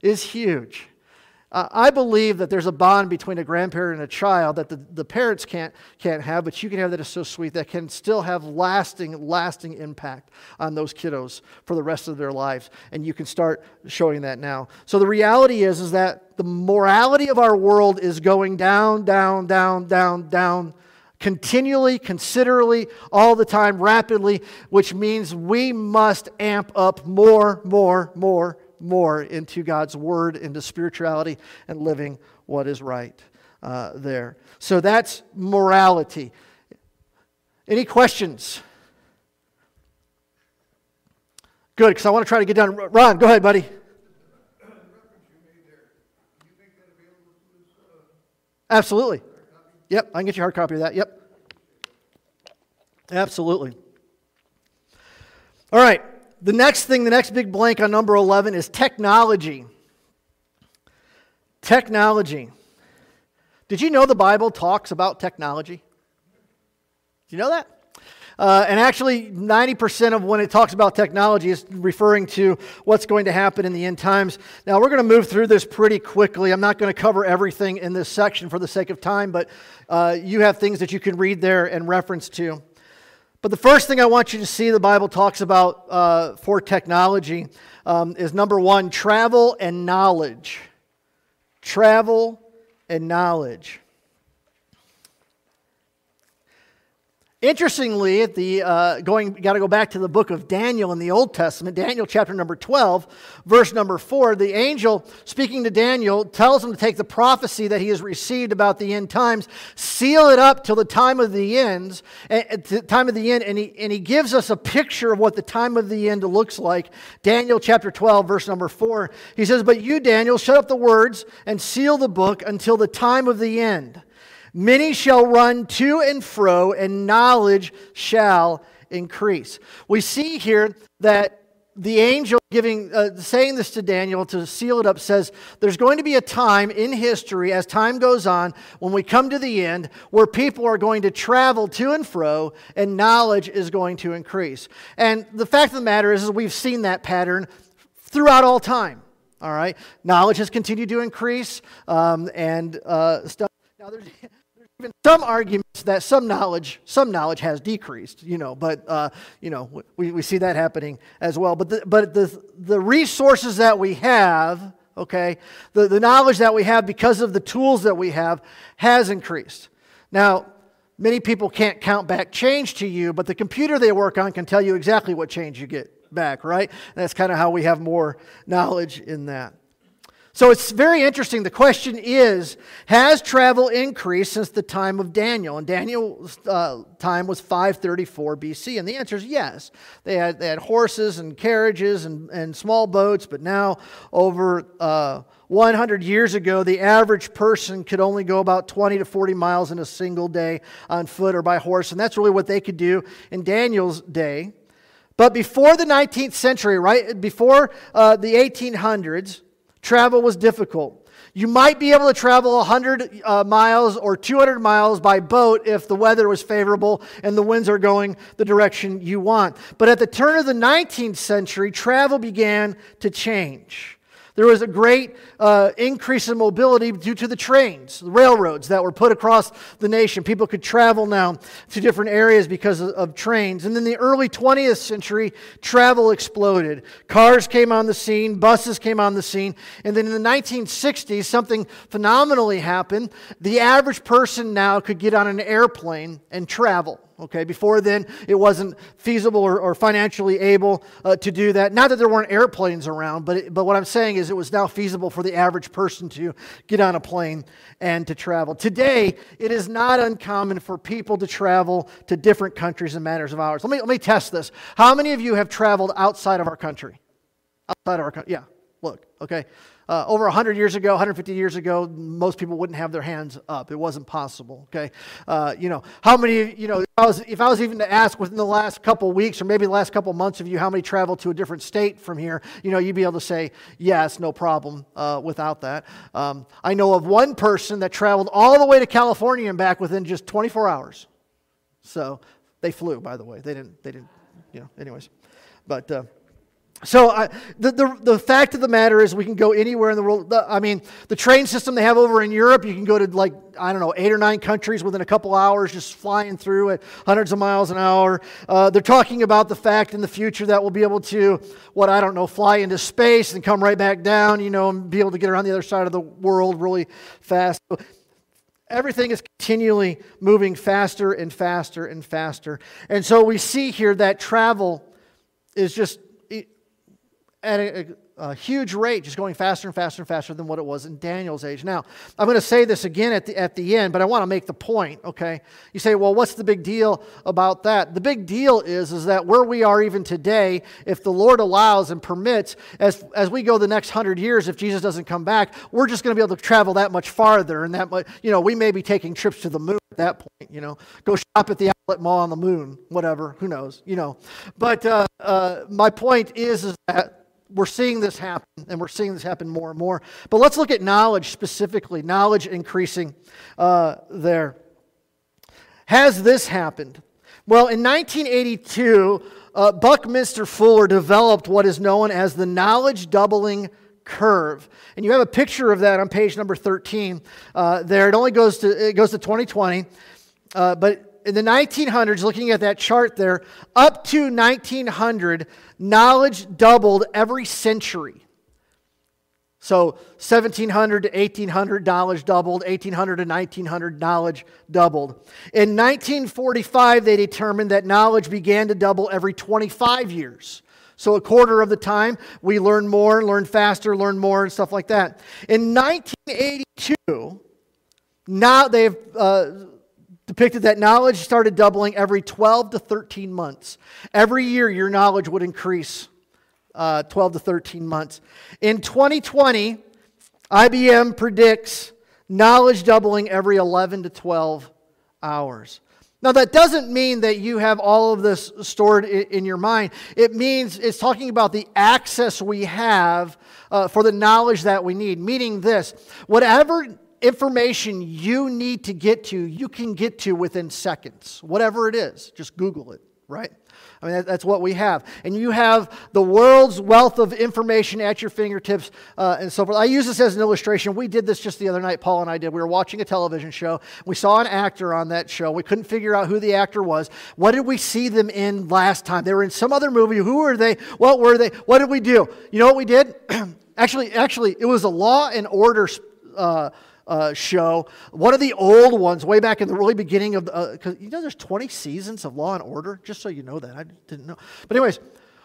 Is huge. Uh, I believe that there's a bond between a grandparent and a child that the, the parents can't, can't have, but you can have that is so sweet that can still have lasting, lasting impact on those kiddos for the rest of their lives. And you can start showing that now. So the reality is, is that the morality of our world is going down, down, down, down, down continually, considerably, all the time, rapidly, which means we must amp up more, more, more, more into God's Word, into spirituality, and living what is right uh, there. So that's morality. Any questions? Good, because I want to try to get done. Ron, go ahead, buddy. Absolutely. Yep, I can get you a hard copy of that. Yep. Absolutely. All right. The next thing, the next big blank on number 11 is technology. Technology. Did you know the Bible talks about technology? Do you know that? Uh, and actually, 90% of when it talks about technology is referring to what's going to happen in the end times. Now, we're going to move through this pretty quickly. I'm not going to cover everything in this section for the sake of time, but uh, you have things that you can read there and reference to. But the first thing I want you to see the Bible talks about uh, for technology um, is number one, travel and knowledge. Travel and knowledge. Interestingly, the uh, going, got to go back to the book of Daniel in the Old Testament, Daniel chapter number 12, verse number 4. The angel speaking to Daniel tells him to take the prophecy that he has received about the end times, seal it up till the time of the ends, at the time of the end, and he, and he gives us a picture of what the time of the end looks like. Daniel chapter 12, verse number 4. He says, But you, Daniel, shut up the words and seal the book until the time of the end. Many shall run to and fro, and knowledge shall increase. We see here that the angel giving uh, saying this to daniel to seal it up says there's going to be a time in history as time goes on when we come to the end where people are going to travel to and fro and knowledge is going to increase. And the fact of the matter is, is we've seen that pattern throughout all time all right? Knowledge has continued to increase um, and uh, stuff. Now there's even some arguments that some knowledge, some knowledge has decreased, you know, but, uh, you know, we, we see that happening as well. But the, but the, the resources that we have, okay, the, the knowledge that we have because of the tools that we have has increased. Now, many people can't count back change to you, but the computer they work on can tell you exactly what change you get back, right? And that's kind of how we have more knowledge in that. So it's very interesting. The question is Has travel increased since the time of Daniel? And Daniel's uh, time was 534 BC. And the answer is yes. They had, they had horses and carriages and, and small boats, but now, over uh, 100 years ago, the average person could only go about 20 to 40 miles in a single day on foot or by horse. And that's really what they could do in Daniel's day. But before the 19th century, right, before uh, the 1800s, travel was difficult. You might be able to travel 100 uh, miles or 200 miles by boat if the weather was favorable and the winds are going the direction you want. But at the turn of the 19th century, travel began to change. There was a great uh, increase in mobility due to the trains, the railroads that were put across the nation. People could travel now to different areas because of, of trains. And in the early 20th century, travel exploded. Cars came on the scene, buses came on the scene. And then in the 1960s, something phenomenally happened. The average person now could get on an airplane and travel Okay, before then, it wasn't feasible or, or financially able uh, to do that. Not that there weren't airplanes around, but, it, but what I'm saying is it was now feasible for the average person to get on a plane and to travel. Today, it is not uncommon for people to travel to different countries in matters of hours. Let me, let me test this. How many of you have traveled outside of our country? Outside of our country, yeah, look, okay. Uh, over 100 years ago, 150 years ago, most people wouldn't have their hands up. It wasn't possible, okay? Uh, you know, how many, you know, if I, was, if I was even to ask within the last couple weeks or maybe the last couple months of you how many traveled to a different state from here, you know, you'd be able to say, yes, no problem uh, without that. Um, I know of one person that traveled all the way to California and back within just 24 hours. So they flew, by the way. They didn't, they didn't, you know, anyways. But, uh, so I, the, the, the fact of the matter is we can go anywhere in the world. I mean, the train system they have over in Europe, you can go to like, I don't know, eight or nine countries within a couple hours just flying through at hundreds of miles an hour. Uh, they're talking about the fact in the future that we'll be able to, what, I don't know, fly into space and come right back down, you know, and be able to get around the other side of the world really fast. Everything is continually moving faster and faster and faster. And so we see here that travel is just at a, a, huge rate, just going faster and faster and faster than what it was in Daniel's age. Now, I'm going to say this again at the, at the end, but I want to make the point, okay? You say, well, what's the big deal about that? The big deal is, is that where we are even today, if the Lord allows and permits, as, as we go the next hundred years, if Jesus doesn't come back, we're just going to be able to travel that much farther. And that much, you know, we may be taking trips to the moon at that point, you know, go shop at the outlet mall on the moon, whatever, who knows, you know. But uh, uh, my point is, is that we're seeing this happen, and we're seeing this happen more and more. But let's look at knowledge specifically, knowledge increasing uh, there. Has this happened? Well, in 1982, uh, Buckminster Fuller developed what is known as the knowledge doubling curve. And you have a picture of that on page number 13 uh, there. It only goes to, it goes to 2020. Uh, but in the 1900s, looking at that chart there, up to 1900, knowledge doubled every century. So 1700 to 1800, knowledge doubled. 1800 to 1900, knowledge doubled. In 1945, they determined that knowledge began to double every 25 years. So a quarter of the time, we learn more, learn faster, learn more, and stuff like that. In 1982, now they've uh, depicted that knowledge started doubling every 12 to 13 months. Every year, your knowledge would increase uh, 12 to 13 months. In 2020, IBM predicts knowledge doubling every 11 to 12 hours. Now, that doesn't mean that you have all of this stored in your mind. It means it's talking about the access we have uh, for the knowledge that we need, meaning this whatever information you need to get to, you can get to within seconds. Whatever it is, just Google it, right? I mean, that's what we have. And you have the world's wealth of information at your fingertips uh, and so forth. I use this as an illustration. We did this just the other night, Paul and I did. We were watching a television show. We saw an actor on that show. We couldn't figure out who the actor was. What did we see them in last time? They were in some other movie. Who were they? What were they? What did we do? You know what we did? actually, actually, it was a Law and Order. Uh, uh, show. One of the old ones, way back in the really beginning of because uh, you know there's 20 seasons of Law and Order, just so you know that. I didn't know. But, anyways,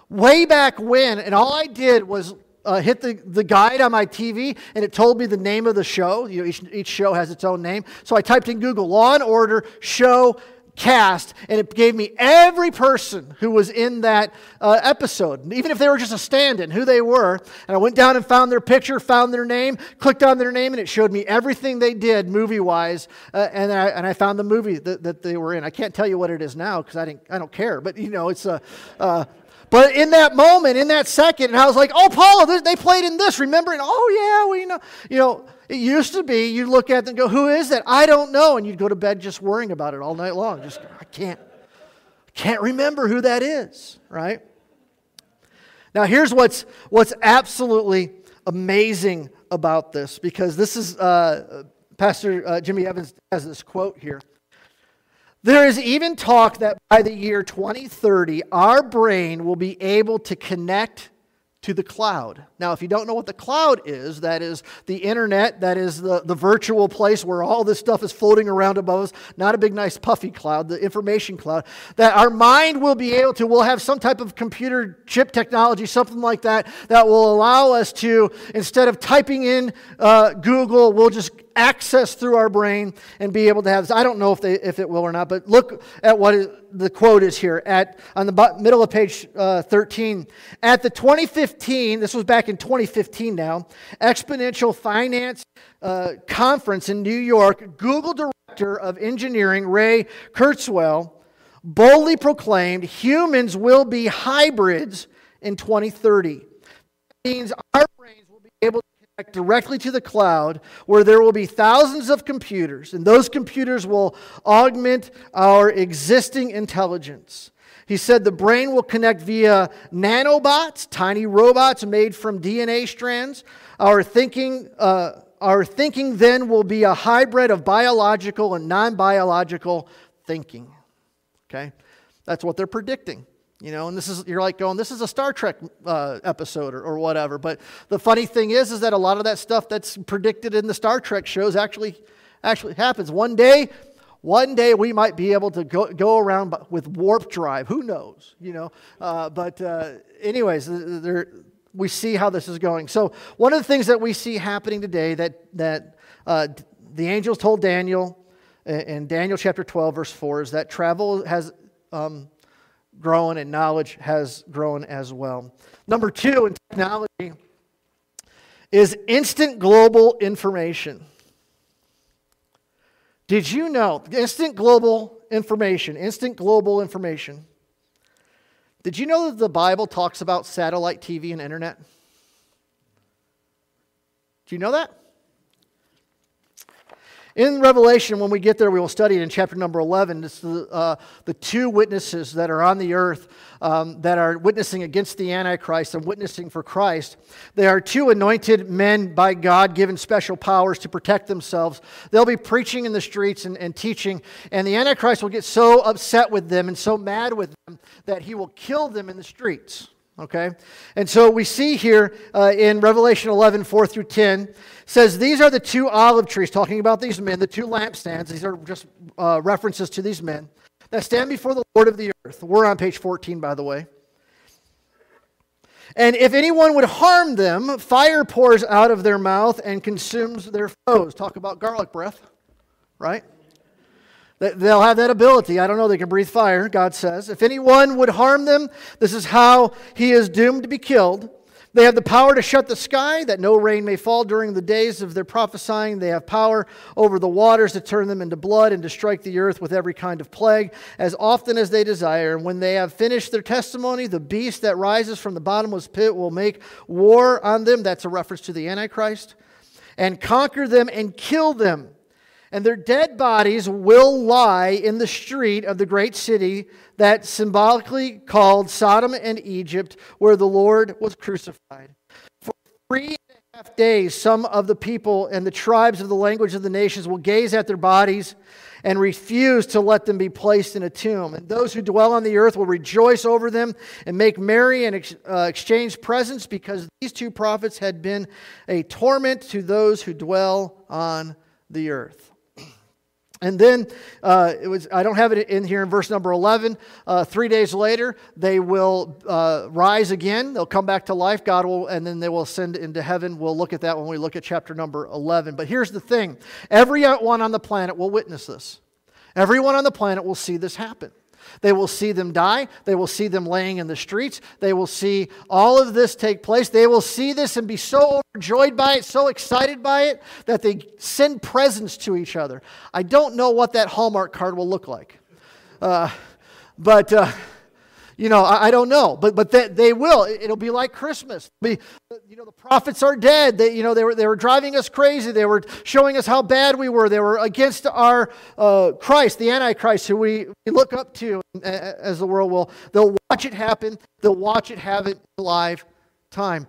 way back when, and all I did was uh, hit the, the guide on my TV and it told me the name of the show. You know, each, each show has its own name. So I typed in Google Law and Order show cast, and it gave me every person who was in that uh, episode, even if they were just a stand in, who they were. And I went down and found their picture, found their name, clicked on their name, and it showed me everything they did movie wise. Uh, and, I, and I found the movie that, that they were in. I can't tell you what it is now because I, didn't, I don't care, but you know, it's a. Uh, but in that moment, in that second, and I was like, "Oh, Paula, they played in this. Remember?" And oh yeah, we know. You know, it used to be you'd look at them and go, Who is that? I don't know. And you'd go to bed just worrying about it all night long. Just, I can't, I can't remember who that is, right? Now, here's what's, what's absolutely amazing about this because this is uh, Pastor uh, Jimmy Evans has this quote here. There is even talk that by the year 2030, our brain will be able to connect to the cloud. Now, if you don't know what the cloud is, that is the internet, that is the, the virtual place where all this stuff is floating around above us, not a big, nice, puffy cloud, the information cloud, that our mind will be able to, we'll have some type of computer chip technology, something like that, that will allow us to, instead of typing in uh, Google, we'll just access through our brain and be able to have this. I don't know if, they, if it will or not, but look at what the quote is here at on the middle of page uh, 13. At the 2015, this was back in 2015 now, Exponential Finance uh, Conference in New York, Google Director of Engineering Ray Kurzweil boldly proclaimed humans will be hybrids in 2030. That means our brains will be able to connect directly to the cloud where there will be thousands of computers, and those computers will augment our existing intelligence. He said the brain will connect via nanobots, tiny robots made from DNA strands. Our thinking, uh, our thinking then will be a hybrid of biological and non biological thinking. Okay? That's what they're predicting. You know, and this is, you're like going, this is a Star Trek uh, episode or, or whatever. But the funny thing is, is that a lot of that stuff that's predicted in the Star Trek shows actually, actually happens. One day, one day we might be able to go, go around with warp drive. Who knows? You know, uh, but uh, anyways, there, we see how this is going. So one of the things that we see happening today that that uh, the angels told Daniel in Daniel chapter 12 verse 4 is that travel has um, grown and knowledge has grown as well. Number two in technology is instant global information. Did you know instant global information, instant global information? Did you know that the Bible talks about satellite TV and internet? Do you know that? In Revelation, when we get there, we will study it in chapter number 11. It's the, uh, the two witnesses that are on the earth um, that are witnessing against the Antichrist and witnessing for Christ. They are two anointed men by God given special powers to protect themselves. They'll be preaching in the streets and, and teaching, and the Antichrist will get so upset with them and so mad with them that he will kill them in the streets. Okay? And so we see here uh, in Revelation 11, 4 through 10, says, These are the two olive trees, talking about these men, the two lampstands. These are just uh, references to these men that stand before the Lord of the earth. We're on page 14, by the way. And if anyone would harm them, fire pours out of their mouth and consumes their foes. Talk about garlic breath, right? They'll have that ability. I don't know. They can breathe fire, God says. If anyone would harm them, this is how he is doomed to be killed. They have the power to shut the sky that no rain may fall during the days of their prophesying. They have power over the waters to turn them into blood and to strike the earth with every kind of plague as often as they desire. And when they have finished their testimony, the beast that rises from the bottomless pit will make war on them. That's a reference to the Antichrist. And conquer them and kill them and their dead bodies will lie in the street of the great city that symbolically called Sodom and Egypt, where the Lord was crucified. For three and a half days, some of the people and the tribes of the language of the nations will gaze at their bodies and refuse to let them be placed in a tomb. And those who dwell on the earth will rejoice over them and make merry and ex- uh, exchange presents because these two prophets had been a torment to those who dwell on the earth. And then uh, it was, I don't have it in here in verse number 11. Uh, three days later, they will uh, rise again. They'll come back to life. God will, and then they will ascend into heaven. We'll look at that when we look at chapter number 11. But here's the thing everyone on the planet will witness this, everyone on the planet will see this happen. They will see them die. They will see them laying in the streets. They will see all of this take place. They will see this and be so overjoyed by it, so excited by it, that they send presents to each other. I don't know what that Hallmark card will look like. Uh, but. Uh, you know, I, I, don't know, but but they, they will. It, will be like Christmas. Be, you know, the prophets are dead. They, you know, they were they were driving us crazy. They were showing us how bad we were. They were against our uh, Christ, the Antichrist, who we, we look up to as the world will. They'll watch it happen. They'll watch it have it live time.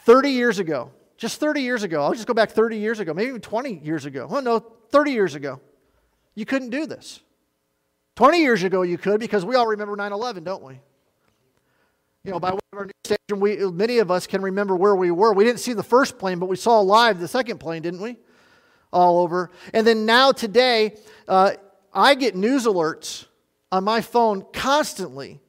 Thirty years ago, just 30 years ago, I'll just go back 30 years ago, maybe even 20 years ago. Oh no, 30 years ago, you couldn't do this. 20 years ago, you could because we all remember 9 11, don't we? You know, by way of our station, we, many of us can remember where we were. We didn't see the first plane, but we saw live the second plane, didn't we? All over. And then now, today, uh, I get news alerts on my phone constantly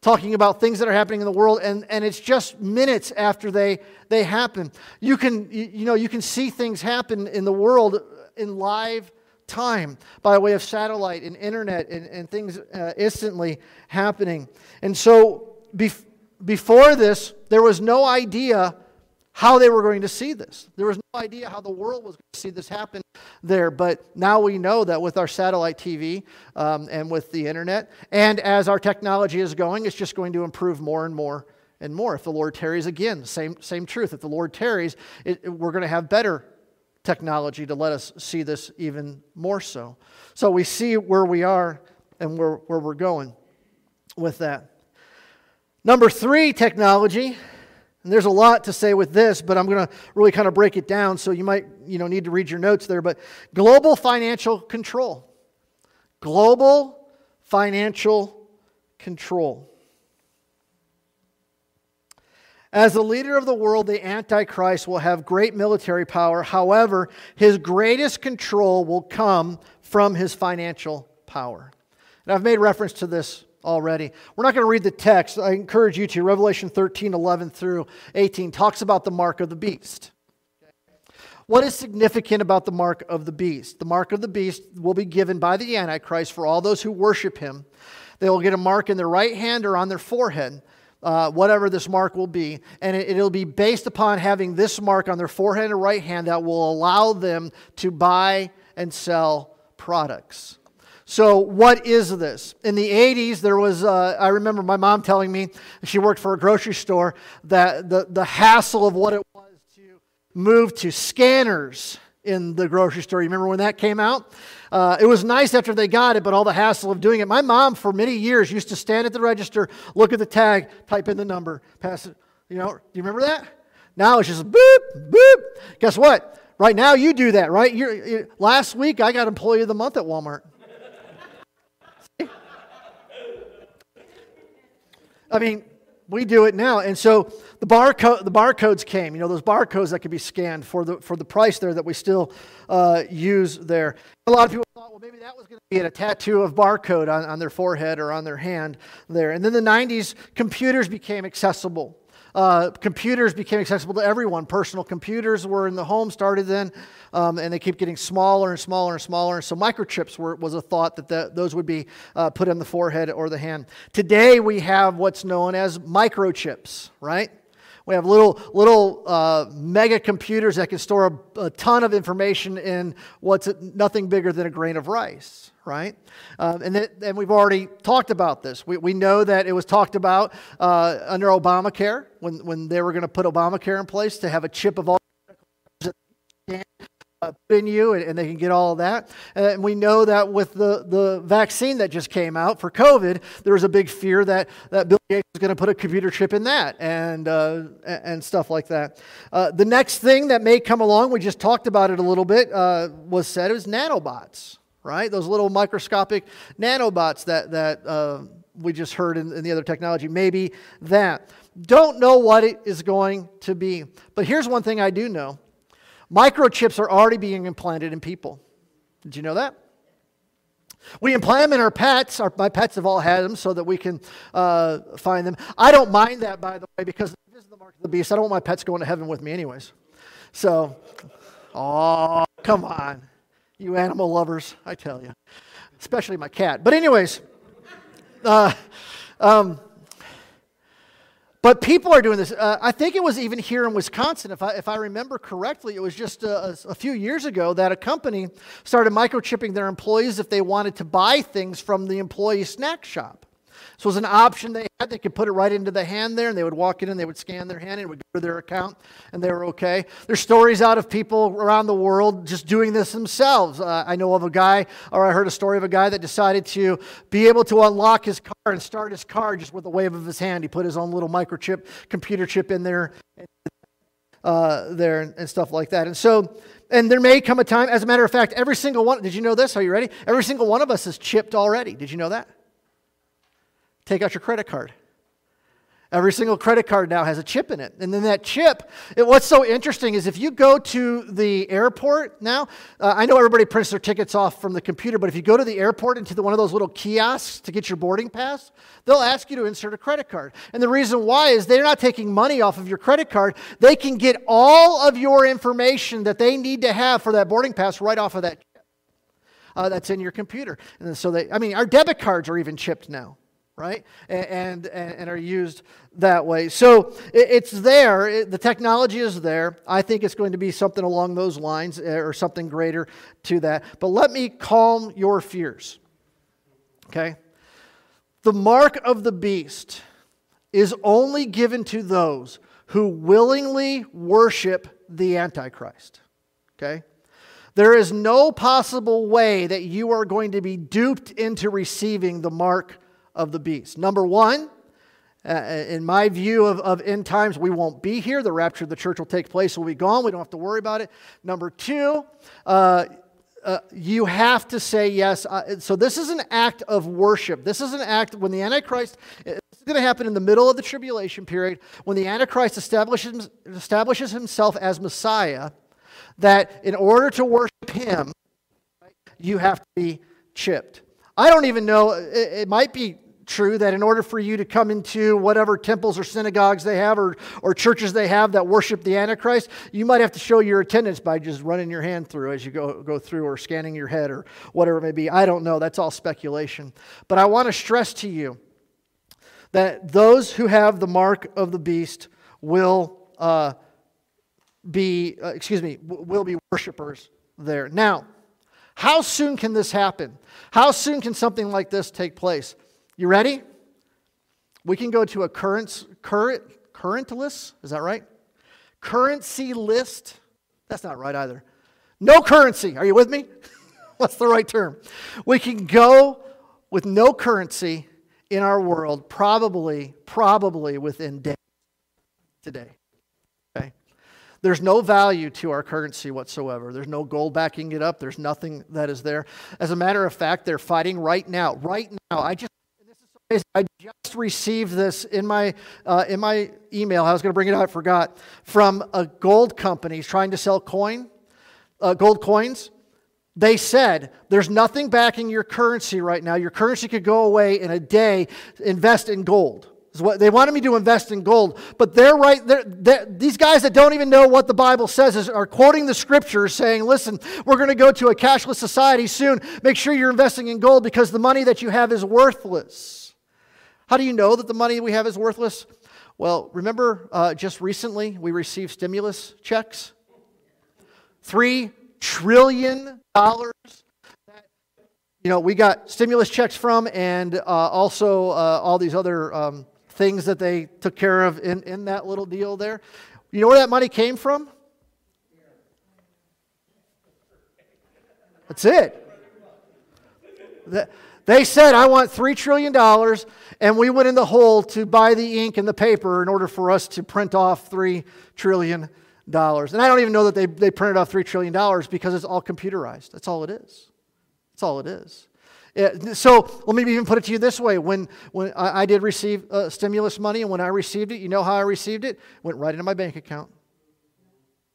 talking about things that are happening in the world and, and it's just minutes after they, they happen you can you, you know you can see things happen in the world in live time by way of satellite and internet and, and things uh, instantly happening and so bef- before this, there was no idea how they were going to see this. There was no idea how the world was going to see this happen there. But now we know that with our satellite TV um, and with the internet, and as our technology is going, it's just going to improve more and more and more. If the Lord tarries again, same, same truth. If the Lord tarries, it, we're going to have better technology to let us see this even more so. So we see where we are and where, where we're going with that. Number three, technology. And there's a lot to say with this, but I'm going to really kind of break it down, so you might you know, need to read your notes there. But global financial control. Global financial control. As the leader of the world, the Antichrist will have great military power. However, his greatest control will come from his financial power. And I've made reference to this already. We're not going to read the text. I encourage you to. Revelation 13, 11 through 18 talks about the mark of the beast. What is significant about the mark of the beast? The mark of the beast will be given by the Antichrist for all those who worship him. They will get a mark in their right hand or on their forehead, uh, whatever this mark will be. And it, it'll be based upon having this mark on their forehead or right hand that will allow them to buy and sell products. So, what is this? In the 80s, there was, uh, I remember my mom telling me, she worked for a grocery store, that the, the hassle of what it was to move to scanners in the grocery store. You remember when that came out? Uh, it was nice after they got it, but all the hassle of doing it. My mom, for many years, used to stand at the register, look at the tag, type in the number, pass it. You know, do you remember that? Now it's just boop, boop. Guess what? Right now, you do that, right? You're, you're, last week, I got Employee of the Month at Walmart. I mean, we do it now. And so the barcode, the barcodes came, you know, those barcodes that could be scanned for the, for the price there that we still uh, use there. A lot of people thought, well, maybe that was going to be a tattoo of barcode on, on their forehead or on their hand there. And then the 90s, computers became accessible. Uh, computers became accessible to everyone. Personal computers were in the home, started then, um, and they keep getting smaller and smaller and smaller. And so microchips were, was a thought that the, those would be uh, put on the forehead or the hand. Today we have what's known as microchips, right? We have little, little uh, mega computers that can store a, a, ton of information in what's nothing bigger than a grain of rice right? Um, and, and we've already talked about this. We, we know that it was talked about uh, under Obamacare when, when they were going to put Obamacare in place to have a chip of all in you and, and, they can get all of that. And we know that with the, the vaccine that just came out for COVID, there was a big fear that, that Bill Gates was going to put a computer chip in that and, uh, and stuff like that. Uh, the next thing that may come along, we just talked about it a little bit, uh, was said it was nanobots right? Those little microscopic nanobots that, that uh, we just heard in, in the other technology. Maybe that. Don't know what it is going to be. But here's one thing I do know microchips are already being implanted in people. Did you know that? We implant them in our pets. Our, my pets have all had them so that we can uh, find them. I don't mind that, by the way, because this is the mark of the beast. I don't want my pets going to heaven with me, anyways. So, oh, come on you animal lovers, I tell you, especially my cat. But, anyways, uh, um, but people are doing this. Uh, I think it was even here in Wisconsin, if I, if I remember correctly, it was just a, a, few years ago that a company started microchipping their employees if they wanted to buy things from the employee snack shop. So it was an option they had. They could put it right into the hand there, and they would walk in and they would scan their hand and it would go to their account, and they were okay. There's stories out of people around the world just doing this themselves. Uh, I know of a guy, or I heard a story of a guy that decided to be able to unlock his car and start his car just with a wave of his hand. He put his own little microchip, computer chip in there. Uh, there and, and stuff like that. And so, and there may come a time, as a matter of fact, every single one, did you know this? Are you ready? Every single one of us is chipped already. Did you know that? Take out your credit card. Every single credit card now has a chip in it. And then that chip, it, what's so interesting is if you go to the airport now, uh, I know everybody prints their tickets off from the computer, but if you go to the airport into the, one of those little kiosks to get your boarding pass, they'll ask you to insert a credit card. And the reason why is they're not taking money off of your credit card. They can get all of your information that they need to have for that boarding pass right off of that chip uh, that's in your computer. And so they, I mean, our debit cards are even chipped now right? And, and, and are used that way. So it's there. The technology is there. I think it's going to be something along those lines eh, or something greater to that. But let me calm your fears. Okay? The mark of the beast is only given to those who willingly worship the Antichrist. Okay? There is no possible way that you are going to be duped into receiving the mark of the beast. Number one, uh, in my view of, of end times, we won't be here. The rapture of the church will take place, we'll be gone. We don't have to worry about it. Number two, uh, uh, you have to say yes. Uh, so, this is an act of worship. This is an act when the Antichrist, this is going to happen in the middle of the tribulation period, when the Antichrist establishes, establishes himself as Messiah, that in order to worship him, you have to be chipped. I don't even know, it, it might be true that in order for you to come into whatever temples or synagogues they have or, or churches they have that worship the Antichrist, you might have to show your attendance by just running your hand through as you go, go through or scanning your head or whatever it may be. I don't know. That's all speculation. But I want to stress to you that those who have the mark of the beast will uh, be, uh, excuse me, will be worshipers there. Now, how soon can this happen? How soon can something like this take place? You ready? We can go to a current, current, current list. Is that right? Currency list. That's not right either. No currency. Are you with me? What's the right term? We can go with no currency in our world probably, probably within days today. Okay? There's no value to our currency whatsoever. There's no gold backing it up. There's nothing that is there. As a matter of fact, they're fighting right now. Right now. I just I just received this in my, uh, in my email. I was going to bring it out, I forgot. From a gold company trying to sell coin, uh, gold coins. They said, There's nothing backing your currency right now. Your currency could go away in a day. Invest in gold. What they wanted me to invest in gold, but they're right. They're, they're, these guys that don't even know what the Bible says is, are quoting the scriptures, saying, "Listen, we're going to go to a cashless society soon. Make sure you're investing in gold because the money that you have is worthless." How do you know that the money we have is worthless? Well, remember uh, just recently we received stimulus checks? Three trillion dollars you know, we got stimulus checks from, and uh, also uh, all these other um, things that they took care of in, in that little deal there. You know where that money came from? That's it. They said, I want $3 trillion, and we went in the hole to buy the ink and the paper in order for us to print off $3 trillion. And I don't even know that they, they printed off $3 trillion because it's all computerized. That's all it is. That's all it is. So let me even put it to you this way. When, when I, I did receive uh, stimulus money, and when I received it, you know how I received it? Went right into my bank account.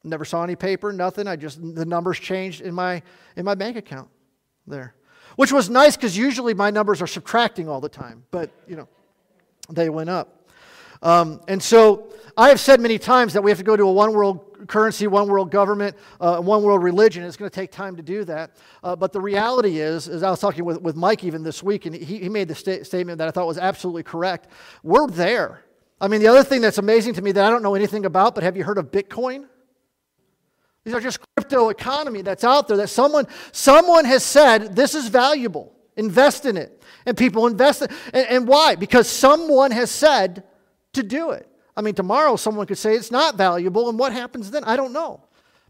Never saw any paper, nothing. I just, the numbers changed in my, in my bank account there which was nice because usually my numbers are subtracting all the time, but you know, they went up. Um, and so I have said many times that we have to go to a one world currency, one world government, uh, one world religion. It's going to take time to do that. Uh, but the reality is, as I was talking with, with Mike even this week, and he, he made the sta- statement that I thought was absolutely correct. We're there. I mean, the other thing that's amazing to me that I don't know anything about, but have you heard of Bitcoin? These are just crypto economy that's out there that someone, someone has said this is valuable. Invest in it. And people invest in and, and why? Because someone has said to do it. I mean, tomorrow someone could say it's not valuable, and what happens then? I don't know.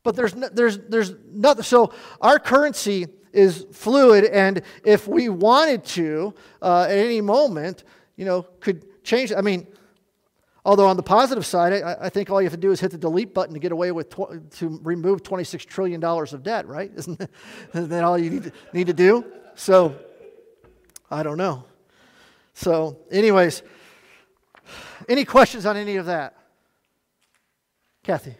But there's, no, there's, there's nothing. So our currency is fluid, and if we wanted to, uh, at any moment, you know, could change. I mean, Although on the positive side, I, I, think all you have to do is hit the delete button to get away with tw- to remove $26 trillion of debt, right? Isn't that, isn't that all you need to, need to do? So, I don't know. So, anyways, Any questions on any of that? Kathy.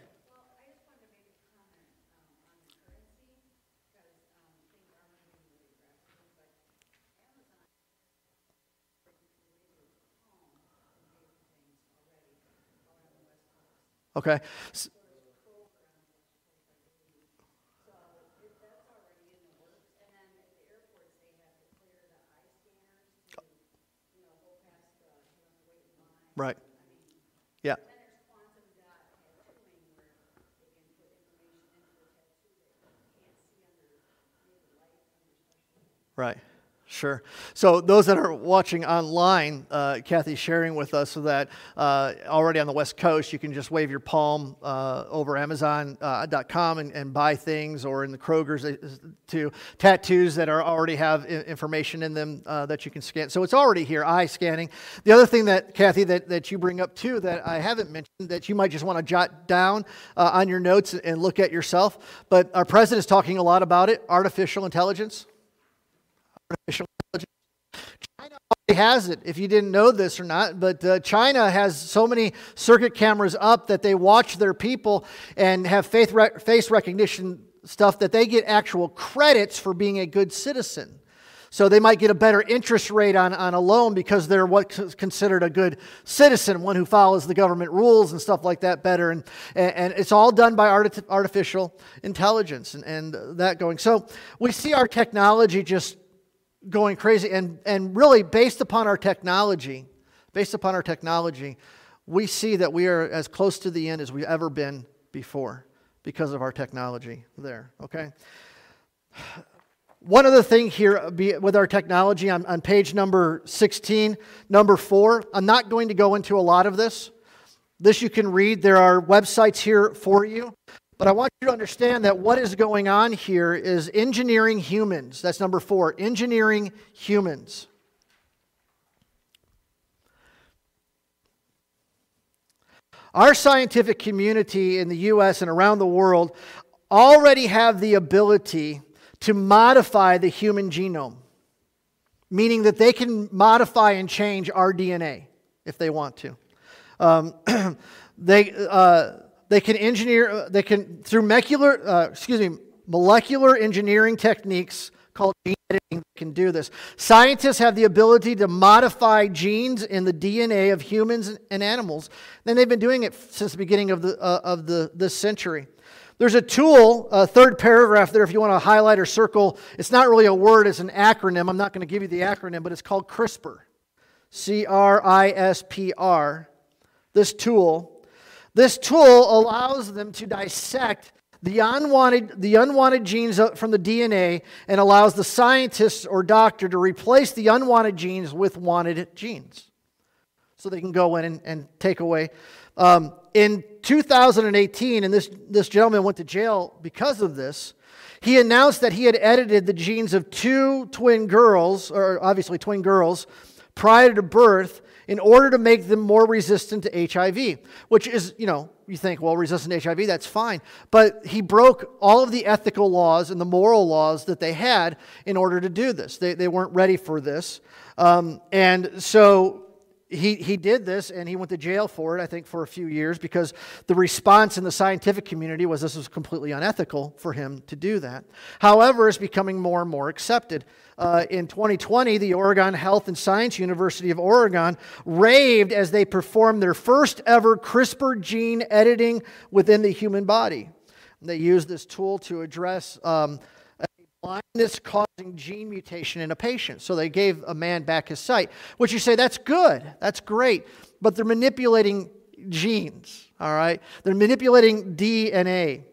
Okay. Right. Yeah. Right. Sure. So those that are watching online, uh, Kathy's sharing with us so that uh, already on the West Coast, you can just wave your palm uh, over Amazon.com uh, and, and, buy things, or in the Kroger's uh, to tattoos that are already have information in them uh, that you can scan. So it's already here, eye scanning. The other thing that Kathy that, that you bring up too that I haven't mentioned that you might just want to jot down on your notes and look at yourself, but our president is talking a lot about it: artificial intelligence artificial intelligence. China already has it, if you didn't know this or not, but uh, China has so many circuit cameras up that they watch their people and have face recognition stuff that they get actual credits for being a good citizen. So they might get a better interest rate on, on a loan because they're what's considered a good citizen, one who follows the government rules and stuff like that better. And, and it's all done by artificial intelligence and, and that going. So we see our technology just going crazy. And, and really, based upon our technology, based upon our technology, we see that we are as close to the end as we've ever been before because of our technology there, okay? One other thing here with our technology on, on page number 16, number four, I'm not going to go into a lot of this. This you can read. There are websites here for you. But I want you to understand that what is going on here is engineering humans. That's number four engineering humans. Our scientific community in the U.S. and around the world already have the ability to modify the human genome, meaning that they can modify and change our DNA if they want to. Um, they, uh, they can engineer, uh, they can, through molecular, uh, excuse me, molecular engineering techniques called gene editing, can do this. Scientists have the ability to modify genes in the DNA of humans and animals. And they've been doing it since the beginning of, the, uh, of the, this century. There's a tool, a third paragraph there, if you want to highlight or circle. It's not really a word, it's an acronym. I'm not going to give you the acronym, but it's called CRISPR. C R I S P R. This tool this tool allows them to dissect the unwanted, the unwanted genes from the DNA and allows the scientist or doctor to replace the unwanted genes with wanted genes. So they can go in and, and take away. Um, in 2018, and this, this gentleman went to jail because of this, he announced that he had edited the genes of two twin girls, or obviously twin girls, prior to birth in order to make them more resistant to HIV, which is, you know, you think, well, resistant to HIV, that's fine. But he broke all of the ethical laws and the moral laws that they had in order to do this. They, they weren't ready for this. Um, and so he, he did this and he went to jail for it, I think, for a few years because the response in the scientific community was this was completely unethical for him to do that. However, it's becoming more and more accepted. Uh, in 2020, the Oregon Health and Science University of Oregon raved as they performed their first ever CRISPR gene editing within the human body. They used this tool to address um, blindness causing gene mutation in a patient. So they gave a man back his sight, which you say, that's good, that's great, but they're manipulating genes, all right? They're manipulating DNA.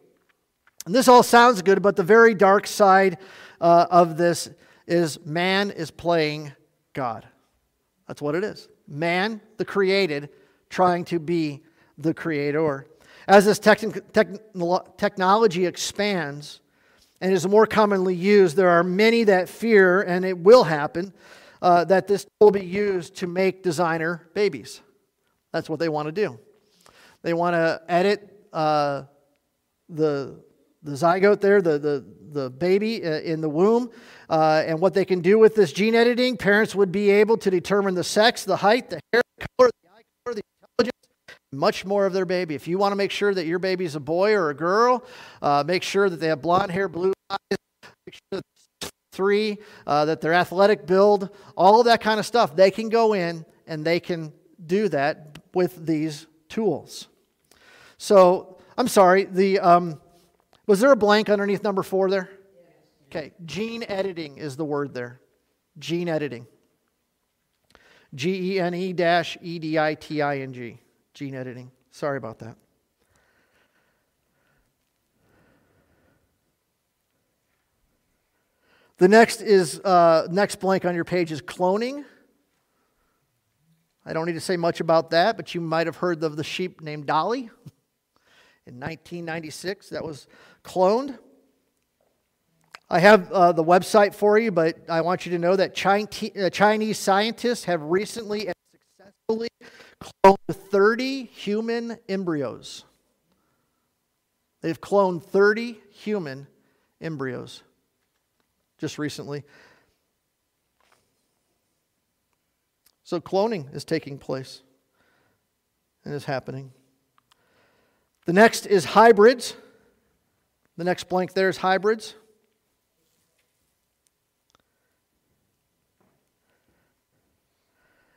And this all sounds good, but the very dark side uh, of this is man is playing God. That's what it is. Man, the created, trying to be the creator. As this technology expands, and is more commonly used, there are many that fear, and it will happen, uh, that this will be used to make designer babies. That's what they want to do. They want to edit uh, the, the zygote there, the, the, the baby uh, in the womb. Uh, and what they can do with this gene editing, parents would be able to determine the sex, the height, the hair, the color, the eye color, the much more of their baby. If you want to make sure that your baby is a boy or a girl, uh, make sure that they have blonde hair, blue eyes, make sure that three, uh, that they're athletic build, all of that kind of stuff. They can go in and they can do that with these tools. So I'm sorry. The um, was there a blank underneath number four there? Okay, gene editing is the word there. Gene editing. G E N E dash E D I T I N G. Gene editing. Sorry about that. The next is uh, next blank on your page is cloning. I don't need to say much about that, but you might have heard of the sheep named Dolly. In 1996, that was cloned. I have uh, the website for you, but I want you to know that uh, Chinese scientists have recently successfully cloned 30 human embryos. They've cloned 30 human embryos just recently. So cloning is taking place and is happening. The next is hybrids. The next blank there is hybrids.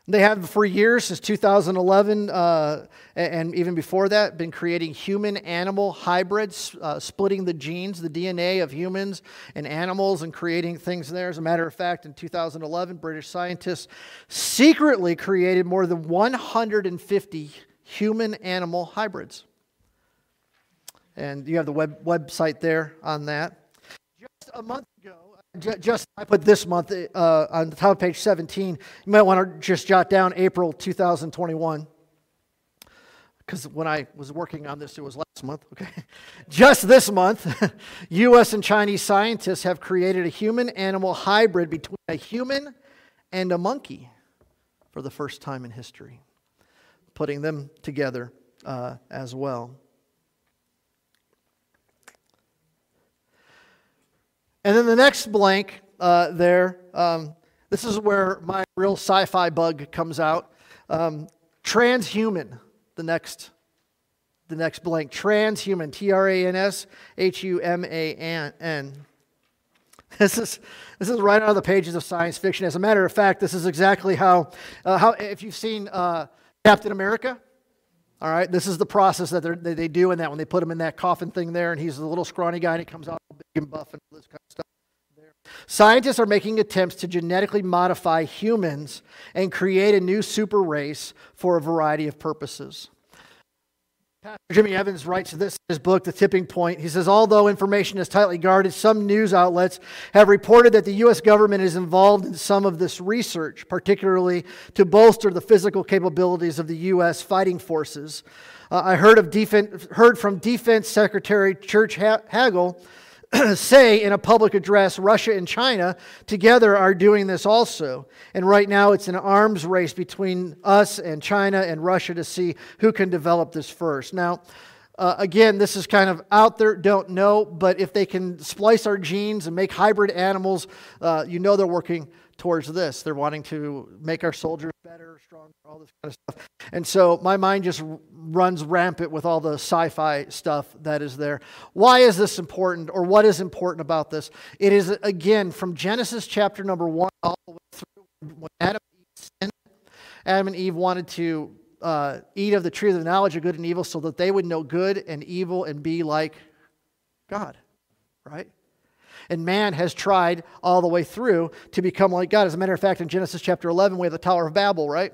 They have for years, since 2011, uh, and even before that, been creating human animal hybrids, uh, splitting the genes, the DNA of humans and animals, and creating things there. As a matter of fact, in 2011, British scientists secretly created more than 150 human animal hybrids. And you have the web, website there on that. Just a month ago, just I put this month uh, on the top of page 17. You might want to just jot down April 2021 because when I was working on this, it was last month. Okay, just this month, U.S. and Chinese scientists have created a human-animal hybrid between a human and a monkey for the first time in history, putting them together uh, as well. And then the next blank uh, there, um, this is where my real sci fi bug comes out. Um, transhuman, the next, the next blank. Transhuman, T R A N S H U M A N. This is, this is right out of the pages of science fiction. As a matter of fact, this is exactly how, uh, how if you've seen uh, Captain America, all right, this is the process that, they do in that when they put him in that coffin thing there, and he's a little scrawny guy, and he comes out buff and this kind of stuff. Scientists are making attempts to genetically modify humans and create a new super race for a variety of purposes. Pastor Jimmy Evans writes this in his book, The Tipping Point. He says, Although information is tightly guarded, some news outlets have reported that the U.S. government is involved in some of this research, particularly to bolster the physical capabilities of the U.S. fighting forces. Uh, I heard, of heard from Defense Secretary Chuck Hagel say in a public address Russia and China together are doing this also. And right now it's an arms race between us and China and Russia to see who can develop this first. Now, uh, again, this is kind of out there, don't know, but if they can splice our genes and make hybrid animals, uh, you know they're working towards this. They're wanting to make our soldiers better, stronger, all this kind of stuff. And so my mind just runs rampant with all the sci fi stuff that is there. Why is this important, or what is important about this? It is, again, from Genesis chapter number one all the way through when Adam and Eve. Adam and Eve wanted to uh, eat of the tree of the knowledge of good and evil so that they would know good and evil and be like God, right? And man has tried all the way through to become like God. As a matter of fact, in Genesis chapter 11, we have the Tower of Babel, right?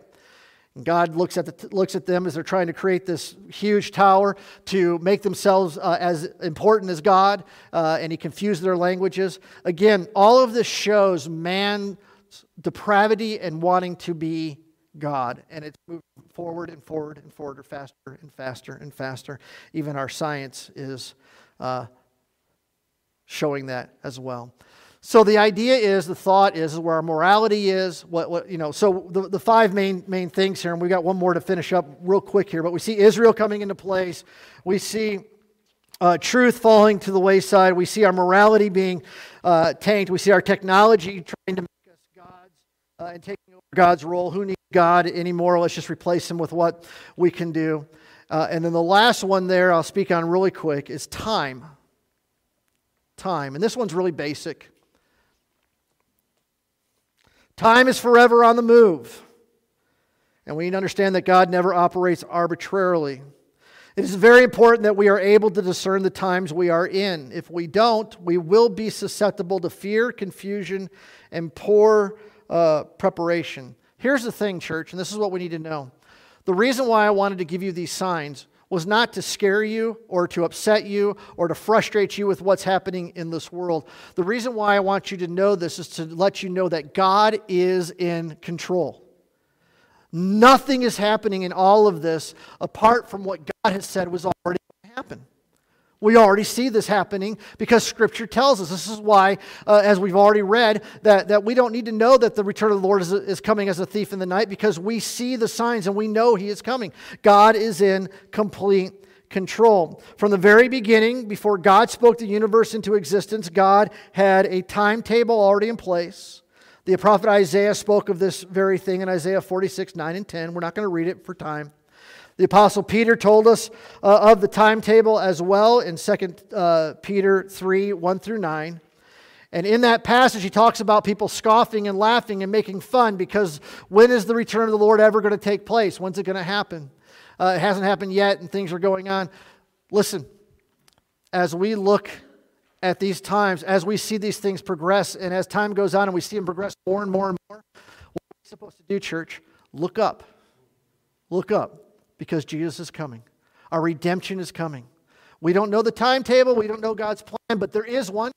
God looks at, the, looks at them as they're trying to create this huge tower to make themselves uh, as important as God, uh, and he confused their languages. Again, all of this shows man's depravity and wanting to be God, and it's moving forward and forward and forward, or faster and faster and faster. Even our science is uh, showing that as well. So the idea is, the thought is, is where our morality is. What, what you know. So the, the five main main things here, and we got one more to finish up real quick here. But we see Israel coming into place. We see uh, truth falling to the wayside. We see our morality being uh, tanked. We see our technology trying to make us gods uh, and taking over God's role. Who needs God anymore? Let's just replace him with what we can do. Uh, and then the last one there I'll speak on really quick is time. Time. And this one's really basic. Time is forever on the move. And we need to understand that God never operates arbitrarily. It is very important that we are able to discern the times we are in. If we don't, we will be susceptible to fear, confusion, and poor uh, preparation. Here's the thing, church, and this is what we need to know. The reason why I wanted to give you these signs was not to scare you or to upset you or to frustrate you with what's happening in this world. The reason why I want you to know this is to let you know that God is in control. Nothing is happening in all of this apart from what God has said was already going to happen. We already see this happening because Scripture tells us. This is why, uh, as we've already read, that, that we don't need to know that the return of the Lord is, is coming as a thief in the night because we see the signs and we know He is coming. God is in complete control. From the very beginning, before God spoke the universe into existence, God had a timetable already in place. The prophet Isaiah spoke of this very thing in Isaiah 46, 9 and 10. We're not going to read it for time. The Apostle Peter told us uh, of the timetable as well in 2 uh, Peter 3 1 through 9. And in that passage, he talks about people scoffing and laughing and making fun because when is the return of the Lord ever going to take place? When's it going to happen? Uh, it hasn't happened yet, and things are going on. Listen, as we look at these times, as we see these things progress, and as time goes on and we see them progress more and more and more, what are we supposed to do, church? Look up. Look up because Jesus is coming. Our redemption is coming. We don't know the timetable, we don't know God's plan, but there is one.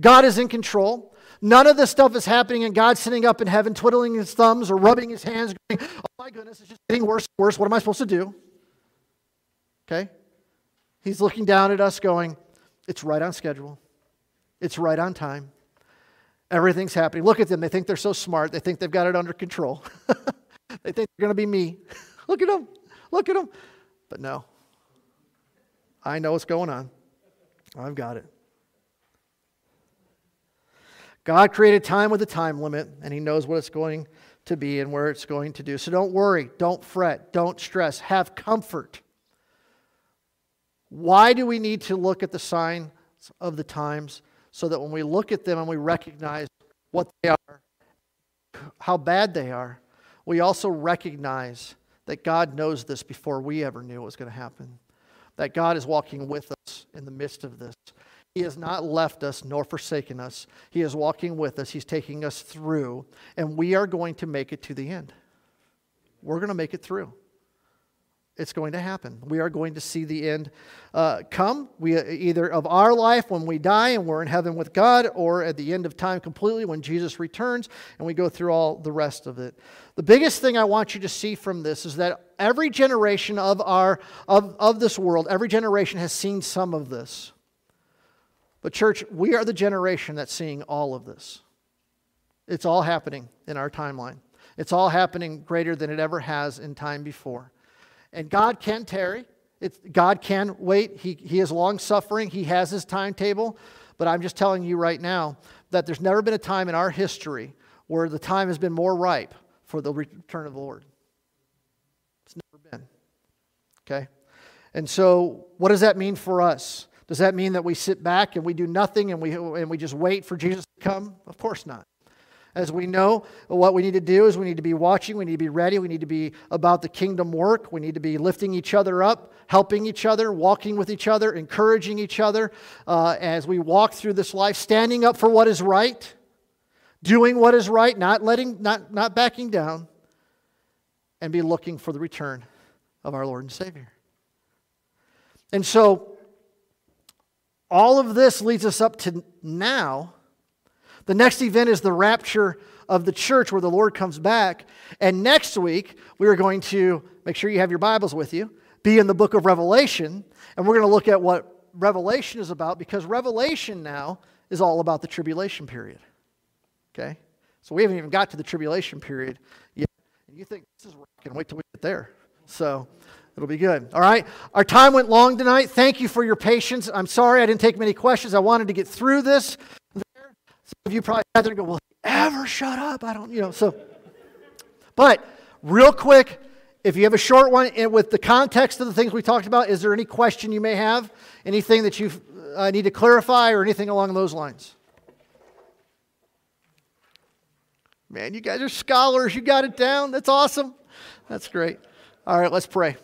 God is in control. None of this stuff is happening, and God's sitting up in heaven, twiddling his thumbs or rubbing his hands, going, Oh my goodness, it's just getting worse and worse. What am I supposed to do? Okay? He's looking down at us, going, It's right on schedule, it's right on time. Everything's happening. Look at them. They think they're so smart, they think they've got it under control. they think they're going to be me. Look at him. Look at him. But no, I know what's going on. I've got it. God created time with a time limit, and He knows what it's going to be and where it's going to do. So don't worry, don't fret, don't stress, have comfort. Why do we need to look at the signs of the times? So that when we look at them and we recognize what they are, how bad they are, we also recognize that God knows this before we ever knew it was going to happen. That God is walking with us in the midst of this. He has not left us nor forsaken us. He is walking with us. He's taking us through, and we are going to make it to the end. We're going to make it through. It's going to happen. We are going to see the end uh, come. We uh, either of our life when we die and we're in heaven with God, or at the end of time completely when Jesus returns and we go through all the rest of it. The biggest thing I want you to see from this is that every generation of our of, of this world, every generation has seen some of this. But church, we are the generation that's seeing all of this. It's all happening in our timeline. It's all happening greater than it ever has in time before. And God can tarry. It's, God can wait. He, he is long suffering. He has his timetable. But I'm just telling you right now that there's never been a time in our history where the time has been more ripe for the return of the Lord. It's never been. Okay? And so, what does that mean for us? Does that mean that we sit back and we do nothing and we, and we just wait for Jesus to come? Of course not. As we know, what we need to do is we need to be watching, we need to be ready, we need to be about the kingdom work, we need to be lifting each other up, helping each other, walking with each other, encouraging each other uh, as we walk through this life, standing up for what is right, doing what is right, not letting, not, not backing down, and be looking for the return of our Lord and Savior. And so, all of this leads us up to now the next event is the rapture of the church where the Lord comes back. And next week, we are going to make sure you have your Bibles with you, be in the book of Revelation, and we're going to look at what Revelation is about because Revelation now is all about the tribulation period. Okay? So we haven't even got to the tribulation period yet. And you think this is rocking, wait till we get there. So it'll be good. All right? Our time went long tonight. Thank you for your patience. I'm sorry I didn't take many questions. I wanted to get through this. Some of you probably sat there and go, Will he ever shut up? I don't, you know. So, but real quick, if you have a short one and with the context of the things we talked about, is there any question you may have? Anything that you uh, need to clarify or anything along those lines? Man, you guys are scholars. You got it down. That's awesome. That's great. All right, let's pray.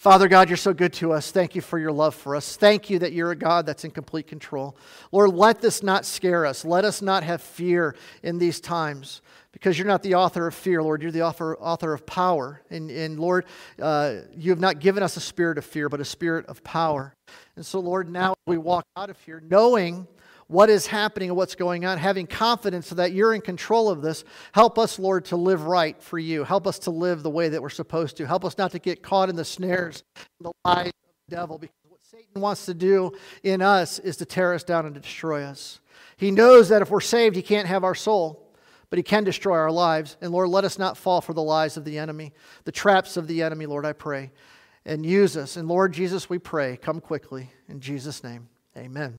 Father God, you're so good to us. Thank you for your love for us. Thank you that you're a God that's in complete control. Lord, let this not scare us. Let us not have fear in these times because you're not the author of fear, Lord. You're the author, author of power. And, and Lord, uh, you have not given us a spirit of fear, but a spirit of power. And so, Lord, now we walk out of here knowing what is happening and what's going on, having confidence so that you're in control of this. Help us, Lord, to live right for you. Help us to live the way that we're supposed to. Help us not to get caught in the snares, the lies of the devil, because what Satan wants to do in us is to tear us down and to destroy us. He knows that if we're saved, he can't have our soul but he can destroy our lives. And Lord, let us not fall for the lies of the enemy, the traps of the enemy, Lord, I pray. And use us. And Lord Jesus, we pray, come quickly. In Jesus' name, amen.